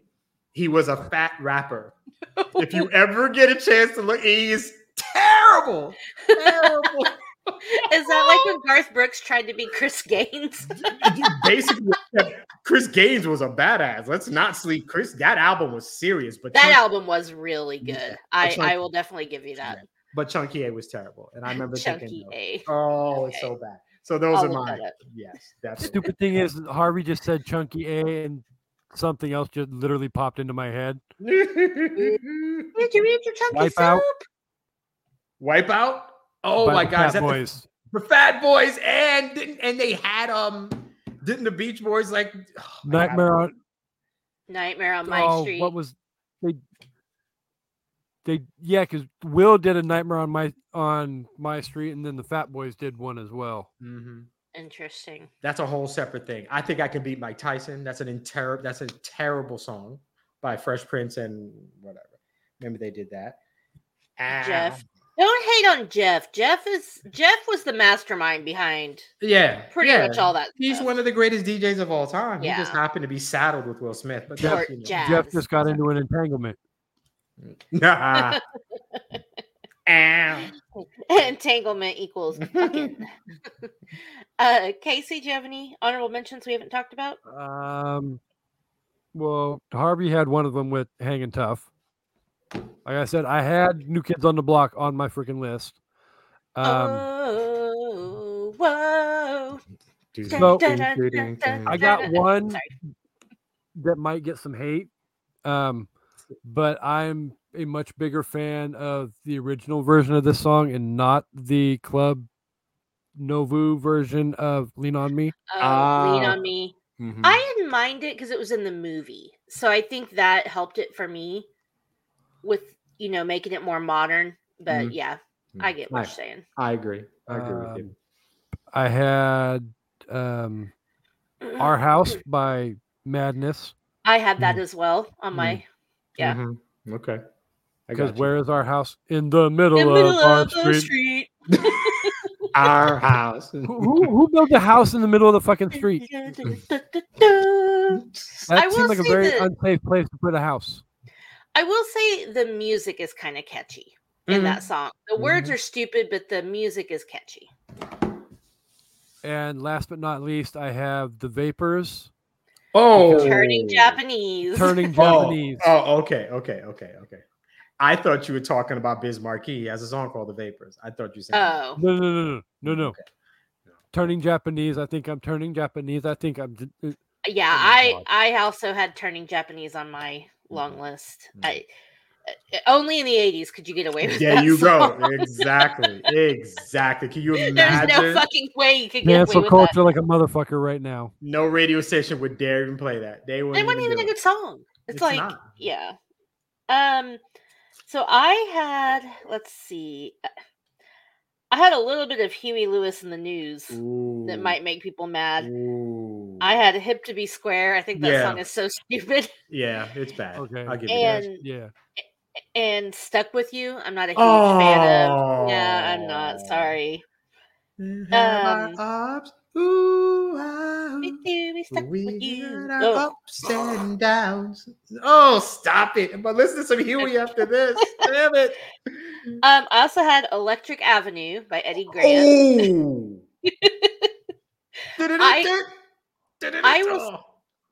Speaker 1: He was a fat rapper. If you ever get a chance to look, he's terrible, terrible.
Speaker 2: Is that like when Garth Brooks tried to be Chris Gaines?
Speaker 1: Basically, Chris Gaines was a badass. Let's not sleep. Chris, that album was serious, but
Speaker 2: that
Speaker 1: Chunky-
Speaker 2: album was really good.
Speaker 1: Yeah,
Speaker 2: I,
Speaker 1: it's like-
Speaker 2: I will definitely give you that.
Speaker 1: but Chunky A was terrible. And I remember
Speaker 2: Chunky
Speaker 1: thinking,
Speaker 2: A.
Speaker 1: oh, it's so bad. So those
Speaker 2: I'll
Speaker 1: are
Speaker 2: look
Speaker 1: mine.
Speaker 2: that.
Speaker 1: Yes, definitely.
Speaker 4: Stupid thing is, Harvey just said chunky A, and something else just literally popped into my head.
Speaker 2: Did you eat your chunky
Speaker 4: Wipe
Speaker 2: soup?
Speaker 4: out.
Speaker 1: Wipe out. Oh
Speaker 4: by
Speaker 1: my
Speaker 4: the
Speaker 1: god,
Speaker 4: Fat
Speaker 1: is that the- the, Fat Boys and didn't- and they had um didn't the Beach Boys like oh my God.
Speaker 4: Nightmare on
Speaker 2: Nightmare on My
Speaker 4: oh,
Speaker 2: Street.
Speaker 4: what was they? They yeah, because Will did a Nightmare on my on my street, and then the Fat Boys did one as well.
Speaker 1: Mhm.
Speaker 2: Interesting.
Speaker 1: That's a whole separate thing. I think I can beat Mike Tyson. That's an inter- that's a terrible song by Fresh Prince and whatever. Remember they did that.
Speaker 2: Jeff. Don't hate on Jeff. Jeff is Jeff was the mastermind behind
Speaker 1: Yeah.
Speaker 2: pretty
Speaker 1: yeah.
Speaker 2: much all that.
Speaker 1: He's
Speaker 2: stuff.
Speaker 1: one of the greatest DJs of all time. Yeah. He just happened to be saddled with Will Smith. But
Speaker 2: Or
Speaker 1: that's, you know.
Speaker 4: Jeff just got into an entanglement.
Speaker 1: Nah. Ow.
Speaker 2: Entanglement equals fucking. uh, Casey, do you have any honorable mentions we haven't talked about?
Speaker 4: Um, well, Harvey had one of them with hanging tough. Like I said, I had New Kids on the Block on my freaking list. Um,
Speaker 2: oh, whoa.
Speaker 4: So- I got one that might get some hate, um, but I'm a much bigger fan of the original version of this song and not the Club Nouveau version of "Lean on Me."
Speaker 2: Uh, Lean
Speaker 1: Ah.
Speaker 2: on me.
Speaker 1: Mhm.
Speaker 2: I didn't mind it because it was in the movie, so I think that helped it for me with you know making it more modern. But
Speaker 1: Mhm.
Speaker 2: yeah, I get what
Speaker 1: Right.
Speaker 2: you're saying.
Speaker 1: I agree. I agree with you.
Speaker 4: Um, I had um, "Our House" by Madness
Speaker 2: I had that as well on my yeah.
Speaker 1: Mhm. Okay.
Speaker 4: Because where is our house? In the middle,
Speaker 2: In the middle
Speaker 4: of our
Speaker 2: of the
Speaker 4: street.
Speaker 2: street.
Speaker 1: our house.
Speaker 4: Who, who, who built a house in the middle of the fucking street? That
Speaker 2: will
Speaker 4: seemed like a very
Speaker 2: that-
Speaker 4: unsafe place to put a house.
Speaker 2: Will say the music is kind of catchy in
Speaker 1: Mhm.
Speaker 2: that song. The words
Speaker 1: Mhm.
Speaker 2: are stupid, but the music is catchy.
Speaker 4: And last but not least, I have the Vapors
Speaker 1: Oh,
Speaker 2: Turning Japanese.
Speaker 4: turning
Speaker 1: Oh,
Speaker 4: Japanese.
Speaker 1: Oh, okay, okay, okay, okay. I thought you were talking about Biz Markie. He has a song called "The Vapors." I thought you said.
Speaker 2: Oh,
Speaker 4: No, no, no, no, no, no.
Speaker 1: Okay.
Speaker 4: Turning Japanese. I think I'm turning Japanese. I think I'm. uh,
Speaker 2: yeah.
Speaker 4: Oh
Speaker 2: I
Speaker 4: God.
Speaker 2: I also had turning Japanese on my long list.
Speaker 1: Mhm.
Speaker 2: I uh, only in the '80s could you get away with
Speaker 1: There
Speaker 2: that
Speaker 1: you
Speaker 2: song.
Speaker 1: go. Exactly. Exactly. Can you imagine?
Speaker 2: There's no fucking way you could get away
Speaker 4: Cancel
Speaker 2: with
Speaker 4: culture like a motherfucker right now.
Speaker 1: no radio station would dare even play that. They
Speaker 2: that.
Speaker 1: wouldn't
Speaker 2: It wasn't even
Speaker 1: do
Speaker 2: a good song. It's,
Speaker 1: It's
Speaker 2: like
Speaker 1: not.
Speaker 2: yeah. Um. So I had let's see. I had a little bit of Huey Lewis and the News that might make people mad.
Speaker 1: Ooh.
Speaker 2: I had hip to be square. I think that
Speaker 1: Yeah.
Speaker 2: song is so stupid.
Speaker 1: Yeah, it's bad.
Speaker 4: Okay.
Speaker 1: I'll give you that.
Speaker 4: Yeah.
Speaker 2: and stuck with you. I'm not a huge fan of. Yeah, I'm not.
Speaker 1: Oh.
Speaker 2: Sorry. Um,
Speaker 1: our ups, ooh, ah,
Speaker 2: We do. We stuck
Speaker 1: we
Speaker 2: with you.
Speaker 1: our
Speaker 2: Oh,
Speaker 1: ups and downs. Oh, stop it! But listen to some Huey after this. Damn it!
Speaker 2: Um, I also had Electric Avenue by Eddie Grant.
Speaker 1: Oh.
Speaker 2: I- I will-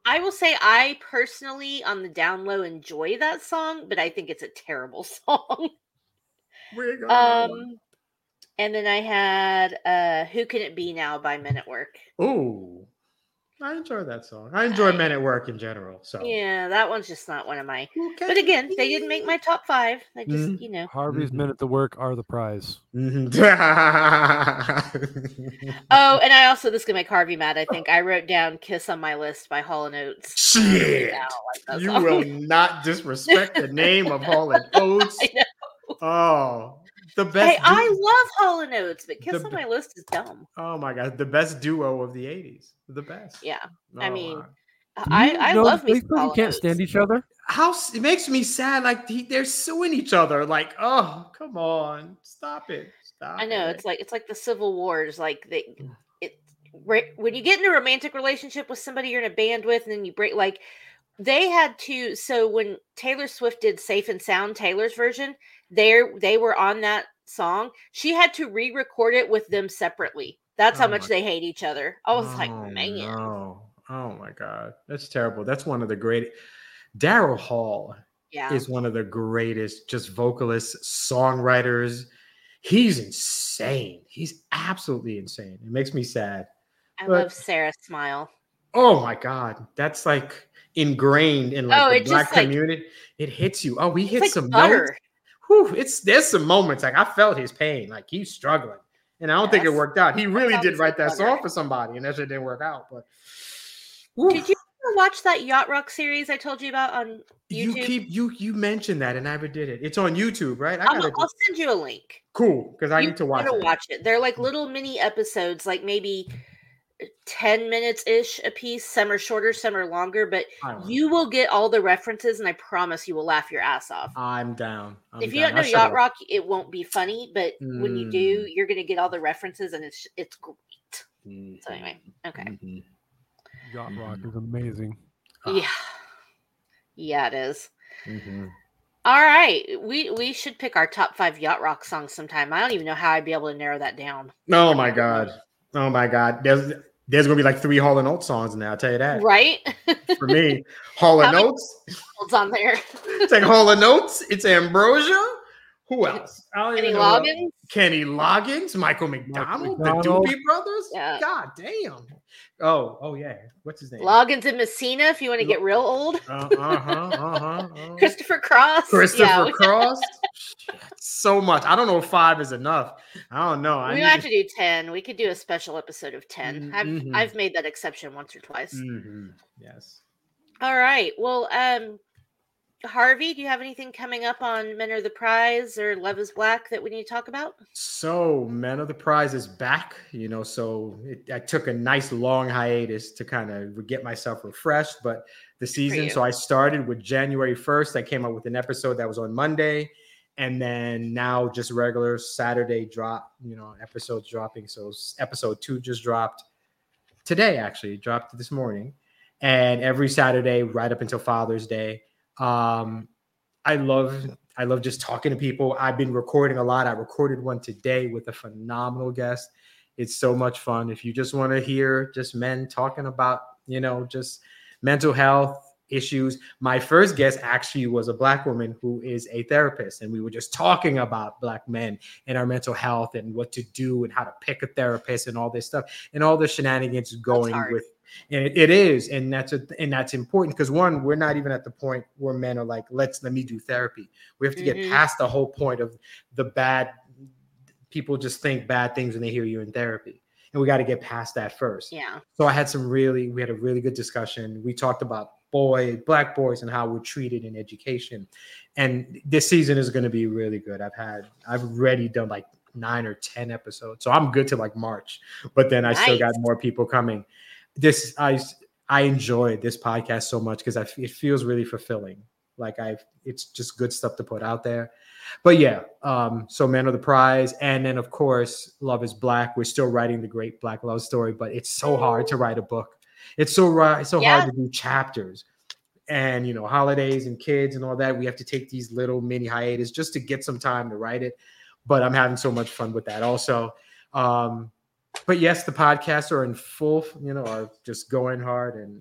Speaker 2: I will say I personally, on the down low, enjoy that song, but I think it's a terrible song. Um, and then I had uh, "Who Can It Be Now" by Men at Work.
Speaker 1: Ooh, I enjoy that song. I enjoy Men at Work in general. So
Speaker 2: Yeah, that one's just not one of my.
Speaker 1: Who can
Speaker 2: But again, they didn't make my top five. I just,
Speaker 1: Mhm.
Speaker 2: you know.
Speaker 4: Harvey's
Speaker 1: Mhm.
Speaker 4: men at the work are the prize.
Speaker 1: Mhm.
Speaker 2: Oh, and I also this is gonna make Harvey mad. I think I wrote down "Kiss" on my list by Hall and Oates.
Speaker 1: Shit.
Speaker 2: Yeah, I like
Speaker 1: you will not disrespect the name of Hall and Oates.
Speaker 2: I know.
Speaker 1: Oh, the best.
Speaker 2: Hey, I love Hall and Oates, but "Kiss"
Speaker 1: The
Speaker 2: on my list is dumb.
Speaker 1: oh my god, the best duo of the '80s. The best.
Speaker 2: Yeah, I
Speaker 1: Oh,
Speaker 2: mean,
Speaker 1: wow.
Speaker 2: I
Speaker 4: You
Speaker 2: I
Speaker 4: know
Speaker 2: love me.
Speaker 4: they
Speaker 2: some
Speaker 4: fucking
Speaker 2: Hall and
Speaker 4: can't stand each other.
Speaker 1: how it makes me sad. Like he, they're suing each other. Like, oh, come on, stop it, stop.
Speaker 2: I know
Speaker 1: it.
Speaker 2: it's like it's like the Civil Wars. Like they,
Speaker 1: Mm.
Speaker 2: it right when you get in a romantic relationship with somebody you're in a band with, and then you break. Like they had to. So when Taylor Swift did "Safe and Sound," Taylor's version, there they were on that song. She had to re-record it with them separately. That's how
Speaker 1: Oh
Speaker 2: much
Speaker 1: my-
Speaker 2: they hate each other. I was like,
Speaker 1: Oh,
Speaker 2: man,
Speaker 1: no. Oh my god, that's terrible. That's one of the great. Daryl Hall
Speaker 2: yeah.
Speaker 1: is one of the greatest, just vocalists, songwriters. He's insane. He's absolutely insane. It makes me sad.
Speaker 2: I
Speaker 1: but-
Speaker 2: love Sarah's smile.
Speaker 1: Oh my god, that's like ingrained in like
Speaker 2: Oh,
Speaker 1: the black
Speaker 2: like-
Speaker 1: community. It hits you. Oh, we hit
Speaker 2: like
Speaker 1: some
Speaker 2: butter.
Speaker 1: notes. Whew, it's there's some moments like I felt his pain, like he's struggling, and I don't think it worked out. He really did write that song for somebody, and that shit didn't work out. But
Speaker 2: Did you ever watch that Yacht Rock series I told you about on
Speaker 1: You
Speaker 2: YouTube?
Speaker 1: keep you you mentioned that, and I never did it. It's on YouTube, right? I
Speaker 2: I'm,
Speaker 1: gotta
Speaker 2: I'll send you a link.
Speaker 1: cool because I
Speaker 2: you
Speaker 1: need to watch it.
Speaker 2: watch it. They're like mm. little mini episodes, like maybe 10 minutes ish a piece. Some are shorter, some are longer, but
Speaker 1: I know.
Speaker 2: you will get all the references, and I promise you will laugh your ass off.
Speaker 1: I'm down. I'm
Speaker 2: if you
Speaker 1: down.
Speaker 2: don't know
Speaker 1: I
Speaker 2: Yacht Rock, it won't be funny, but when you do, you're gonna get all the references, and it's it's great. So anyway, okay,
Speaker 1: Mhm.
Speaker 4: Yacht Rock is amazing.
Speaker 1: Ah.
Speaker 2: yeah, yeah, it is.
Speaker 1: Mhm.
Speaker 2: All right, we we should pick our top five Yacht Rock songs sometime. I don't even know how I'd be able to narrow that down.
Speaker 1: Oh my god. Oh my god. There's there's gonna be like three Hall and Oates songs now. I'll tell you that.
Speaker 2: Right?
Speaker 1: For me, Hall
Speaker 2: How
Speaker 1: and
Speaker 2: many-
Speaker 1: Oates.
Speaker 2: It's on there.
Speaker 1: It's like Hall and Oates. It's Ambrosia. Who else?
Speaker 2: Kenny
Speaker 1: even else.
Speaker 2: Loggins.
Speaker 1: Kenny Loggins, Michael McDonald,
Speaker 4: McDonald.
Speaker 1: the Doobie Brothers.
Speaker 2: Yeah.
Speaker 1: God damn. Oh, oh yeah. What's his name?
Speaker 2: Loggins and Messina, if you want to get real old.
Speaker 1: Uh huh. Uh huh.
Speaker 2: Christopher Cross.
Speaker 1: Christopher
Speaker 2: Yeah,
Speaker 1: Cross. So much. I don't know if five is enough. I don't know. I
Speaker 2: We might have to do ten. We could do a special episode of 10
Speaker 1: Mm,
Speaker 2: I've
Speaker 1: mhm.
Speaker 2: I've made that exception once or twice.
Speaker 1: Mhm. Yes.
Speaker 2: All right. Well, um, Harvey, do you have anything coming up on Men Are the Prize or Love Is Black that we need to talk about?
Speaker 1: So, Men Are the Prize is back. You know, so it, I took a nice long hiatus to kind of get myself refreshed. But the season, so I started with January 1st. I came up with an episode that was on Monday. And then now just regular Saturday drop, you know, episodes dropping. So episode two just dropped today, actually, dropped this morning. And every Saturday, right up until Father's Day. Um, I love I love just talking to people. I've been recording a lot. I recorded one today with a phenomenal guest. It's so much fun. If you just want to hear just men talking about, you know, just mental health issues. My first guest actually was a black woman who is a therapist, and we were just talking about black men and our mental health and what to do and how to pick a therapist and all this stuff and all the shenanigans going with and it, it is and that's a, and that's important because one we're not even at the point where men are like let's let me do therapy we have to get
Speaker 2: Mhm.
Speaker 1: past the whole point of the bad people just think bad things when they hear you in therapy and we got to get past that first
Speaker 2: Yeah.
Speaker 1: so i had some really we had a really good discussion we talked about boy black boys and how we're treated in education. And this season is going to be really good. I've had i've already done like nine or ten episodes so i'm good to like march but then i still got more people coming. This i i enjoy this podcast so much because i it feels really fulfilling. Like i've it's just good stuff to put out there. But yeah um so man of the prize and then of course love is black. We're still writing the great black love story but it's so hard to write a book it's so right it's so
Speaker 2: Yeah.
Speaker 1: hard to do chapters and you know holidays and kids and all that. We have to take these little mini hiatus just to get some time to write it but i'm having so much fun with that also. Um but yes the podcasts are in full you know are just going hard and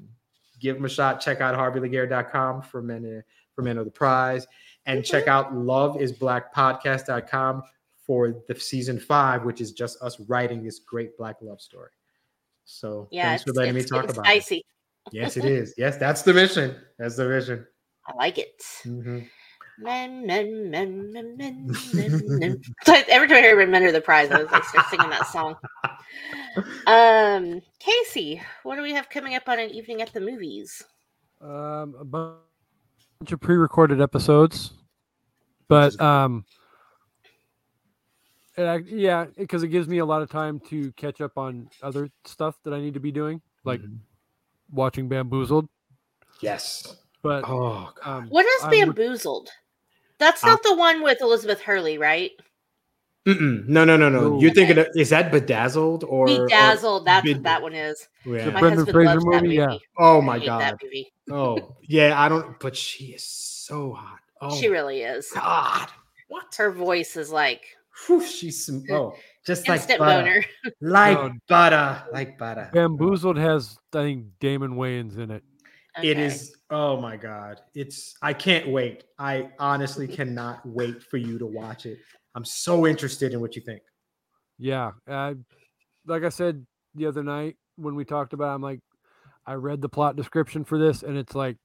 Speaker 1: give them a shot. Check out harveylaguerre.com for men for Men Are the Prize. And check out loveisblackpodcast.com for the season five which is just us writing this great black love story so
Speaker 2: Yeah.
Speaker 1: thanks for letting me talk
Speaker 2: getting
Speaker 1: about it
Speaker 2: spicy.
Speaker 1: yes it is yes that's the mission that's the vision
Speaker 2: I like it.
Speaker 1: Mhm.
Speaker 2: Men, men, men, men, men, men, men. So every time I hear Men Are the Prize, I was like start singing that song. Um, Casey, what do we have coming up on an evening at the movies?
Speaker 4: Um, a bunch of pre-recorded episodes, but um, and I, yeah, because it gives me a lot of time to catch up on other stuff that I need to be doing, like
Speaker 1: Mhm.
Speaker 4: watching Bamboozled.
Speaker 1: yes
Speaker 4: But
Speaker 1: oh God.
Speaker 4: um,
Speaker 2: What is
Speaker 4: I'm-
Speaker 2: Bamboozled? That's
Speaker 1: Uh,
Speaker 2: not the one with Elizabeth Hurley, right?
Speaker 1: Mm-mm. no no no no
Speaker 4: No.
Speaker 1: you're thinking of, is that bedazzled or or-
Speaker 2: Bedazzled. That's
Speaker 1: Bed-
Speaker 2: what that one is.
Speaker 1: yeah.
Speaker 4: The
Speaker 2: My
Speaker 4: Brendan
Speaker 2: husband
Speaker 4: Fraser
Speaker 2: loves that
Speaker 4: movie,
Speaker 2: movie.
Speaker 4: yeah.
Speaker 1: oh my
Speaker 2: hate
Speaker 1: god
Speaker 2: that movie.
Speaker 1: oh yeah i don't but she is so hot oh
Speaker 2: She really is.
Speaker 1: god what
Speaker 2: Her voice is like
Speaker 1: Whew, she's some, oh just like
Speaker 2: instant
Speaker 1: butter.
Speaker 2: boner.
Speaker 1: like
Speaker 4: No.
Speaker 1: butter like butter
Speaker 4: Bamboozled has I think Damon Wayans in it.
Speaker 1: It
Speaker 2: Okay.
Speaker 1: is. Oh my god! It's. I can't wait. I honestly cannot wait for you to watch it. I'm so interested in what you think.
Speaker 4: Yeah, uh, like I said the other night when we talked about, it, I'm like, I read the plot description for this, and it's like,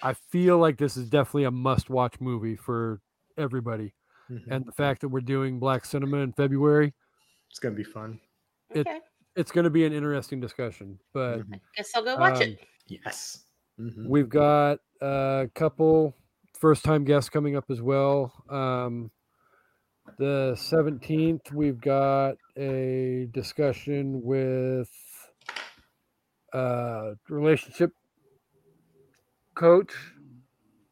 Speaker 4: I feel like this is definitely a must-watch movie for everybody.
Speaker 1: Mhm.
Speaker 4: And the fact that we're doing Black Cinema in February,
Speaker 1: It's gonna be fun.
Speaker 4: it-
Speaker 2: Okay.
Speaker 4: it's going to be an interesting discussion. But
Speaker 1: Mhm.
Speaker 2: Guess I'll go watch
Speaker 4: um,
Speaker 2: it.
Speaker 1: Yes. Mhm.
Speaker 4: We've got a couple first time guests coming up as well. Um, the 17th, we've got a discussion with a relationship coach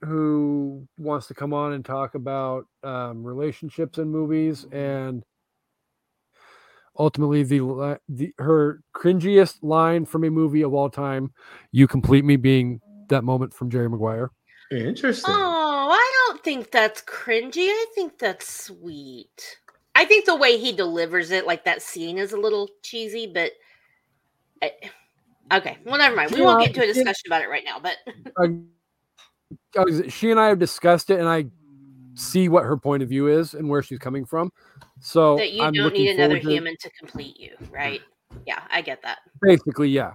Speaker 4: who wants to come on and talk about um, relationships in movies and ultimately the, the her cringiest line from a movie of all time you complete me being that moment from Jerry Maguire.
Speaker 1: Interesting.
Speaker 2: Oh, I don't think that's cringy. I think that's sweet. I think the way he delivers it, like that scene, is a little cheesy, but I, okay. Well, never mind. We won't get into a
Speaker 4: Yeah, it-
Speaker 2: discussion about it right now. But
Speaker 4: I, I was, she and I have discussed it, and I see what her point of view is and where she's coming from. So
Speaker 2: that you
Speaker 4: I'm
Speaker 2: don't need another
Speaker 4: to-
Speaker 2: human to complete you, right? Yeah, I get that.
Speaker 4: Basically, yeah.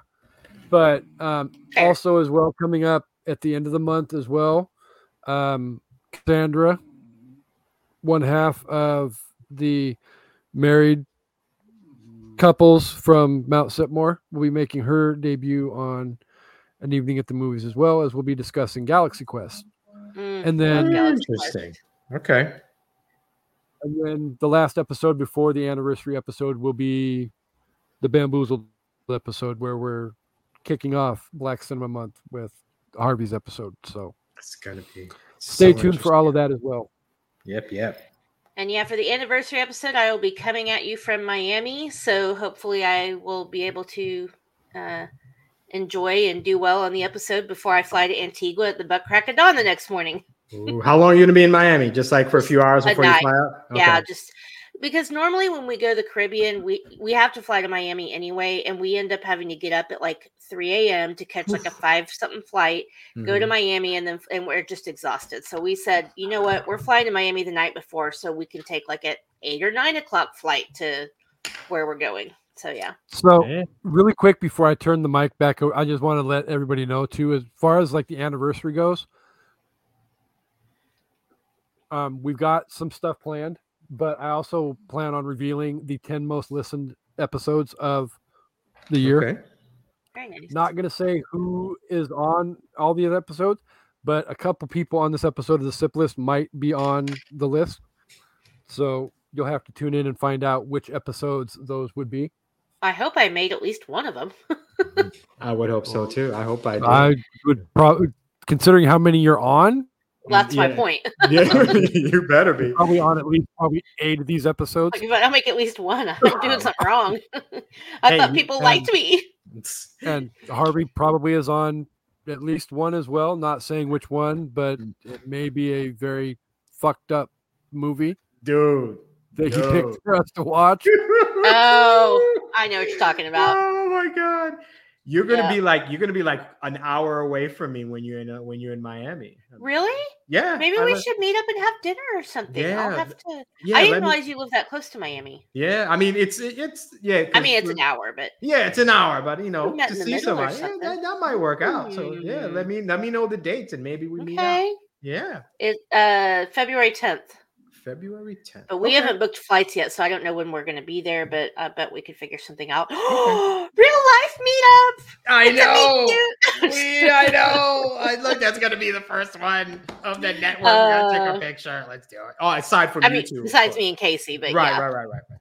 Speaker 4: But um,
Speaker 2: Fair.
Speaker 4: also as well coming up at the end of the month as well, um, Cassandra one half of the married couples from Mount Sipmore will be making her debut on an evening at the movies as well as we'll be discussing Galaxy Quest.
Speaker 2: Mm,
Speaker 4: And then-
Speaker 2: love Galaxy Quest.
Speaker 1: Interesting. Okay.
Speaker 4: And then the last episode before the anniversary episode will be the Bamboozled episode where we're kicking off Black Cinema Month with Harvey's episode. So
Speaker 1: It's gonna be.
Speaker 4: stay
Speaker 1: so
Speaker 4: tuned for all of that as well.
Speaker 1: Yep. Yep.
Speaker 2: And yeah, for the anniversary episode, I will be coming at you from Miami. So hopefully, I will be able to uh, enjoy and do well on the episode before I fly to Antigua at the butt crack of dawn the next morning.
Speaker 1: Ooh, how long are you gonna be in Miami? Just like for a few hours before you fly out?
Speaker 2: Yeah, just because normally when we go to the Caribbean, we we have to fly to Miami anyway, and we end up having to get up at like 3 a.m. to catch like a five something flight, go to
Speaker 1: Mhm.
Speaker 2: Miami, and then and we're just exhausted. So we said, you know what, we're flying to Miami the night before, so we can take like at eight or nine o'clock flight to where we're going. So yeah,
Speaker 4: So
Speaker 1: Yeah.
Speaker 4: really quick before I turn the mic back, I just want to let everybody know too, as far as like the anniversary goes. Um, we've got some stuff planned, but I also plan on revealing the 10 most listened episodes of the year.
Speaker 1: Okay.
Speaker 2: very nice.
Speaker 4: Not going to say who is on all the other episodes, but a couple people on this episode of the SIP list might be on the list. So you'll have to tune in and find out which episodes those would be.
Speaker 2: I hope I made at least one of them.
Speaker 1: I would hope so too. I hope I do.
Speaker 4: I would probably, considering how many you're on,
Speaker 2: That's my point.
Speaker 1: yeah, you better be.
Speaker 4: probably on at least probably eight of these episodes.
Speaker 2: Like, if I'll make at least one. I'm doing something wrong. I
Speaker 1: Hey,
Speaker 2: thought people
Speaker 1: um,
Speaker 2: liked me.
Speaker 4: And Harvey probably is on at least one as well. Not saying which one, but it may be a very fucked up movie
Speaker 1: Dude.
Speaker 4: that he
Speaker 1: No.
Speaker 4: picked for us to watch.
Speaker 2: Oh, I know what you're talking about.
Speaker 1: Oh my god. You're gonna
Speaker 2: Yeah.
Speaker 1: be like you're gonna be like an hour away from me when you're in uh, when you're in Miami.
Speaker 2: Really?
Speaker 1: Yeah.
Speaker 2: Maybe
Speaker 1: I
Speaker 2: we should meet up and have dinner or something.
Speaker 1: Yeah.
Speaker 2: I'll have to.
Speaker 1: Yeah,
Speaker 2: I didn't
Speaker 1: me-
Speaker 2: realize you live that close to Miami.
Speaker 1: Yeah, I mean it's it's yeah.
Speaker 2: I mean, it's an hour, but
Speaker 1: Yeah, it's an hour, but you know, to see somebody, yeah, that, that might work out. So yeah, let
Speaker 2: Hmm.
Speaker 1: me let me know the dates and maybe we meet up.
Speaker 2: okay.
Speaker 1: Yeah,
Speaker 2: It uh February 10th.
Speaker 1: February 10th.
Speaker 2: But we
Speaker 1: Okay.
Speaker 2: haven't booked flights yet, so I don't know when we're going to be there. But I bet we could figure something out. Real life meetup.
Speaker 1: I know. We, I know. I look, that's gonna be the first one of the network. we gotta take
Speaker 2: Uh,
Speaker 1: a picture. Let's do it. Oh, aside from
Speaker 2: I
Speaker 1: you
Speaker 2: mean,
Speaker 1: two,
Speaker 2: besides me and Casey, but
Speaker 1: right,
Speaker 2: yeah.
Speaker 1: right, right, right, right.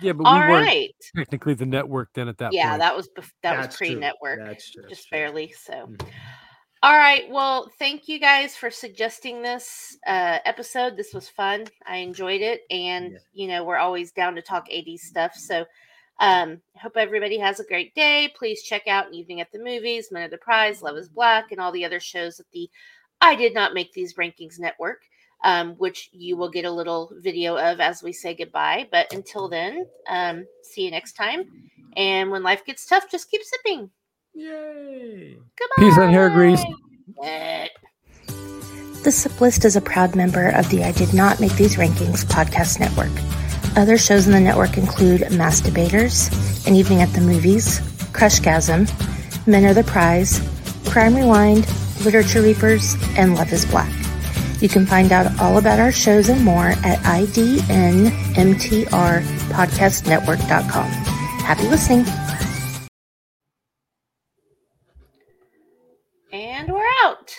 Speaker 4: Yeah, but
Speaker 2: All
Speaker 4: we weren't
Speaker 2: right.
Speaker 4: technically the network then at that
Speaker 2: Yeah,
Speaker 4: point.
Speaker 2: that was bef- that was
Speaker 1: That's true.
Speaker 2: pre-network,
Speaker 1: That's true.
Speaker 2: just
Speaker 1: True.
Speaker 2: barely. So,
Speaker 1: Mhm.
Speaker 2: All right. Well, thank you guys for suggesting this uh, episode. This was fun. I enjoyed it, and
Speaker 1: Yeah.
Speaker 2: you know we're always down to talk 80s stuff. So, um, hope everybody has a great day. Please check out Evening at the Movies, Men Are the Prize, Love Is Black, and all the other shows at the I Did Not Make These Rankings Network. Um, which you will get a little video of as we say goodbye. But until then, um, see you next time. And when life gets tough, just keep sipping.
Speaker 1: Yay!
Speaker 2: Goodbye.
Speaker 4: Peace and hair grease.
Speaker 3: The SIP List is a proud member of the I Did Not Make These Rankings podcast network. Other shows in the network include Mass Debaters, An Evening at the Movies, Crushgasm, Men Are the Prize, Crime Rewind, Literature Reapers, and Love is Black. You can find out all about our shows and more at idnmtrpodcastnetwork.com. Happy listening.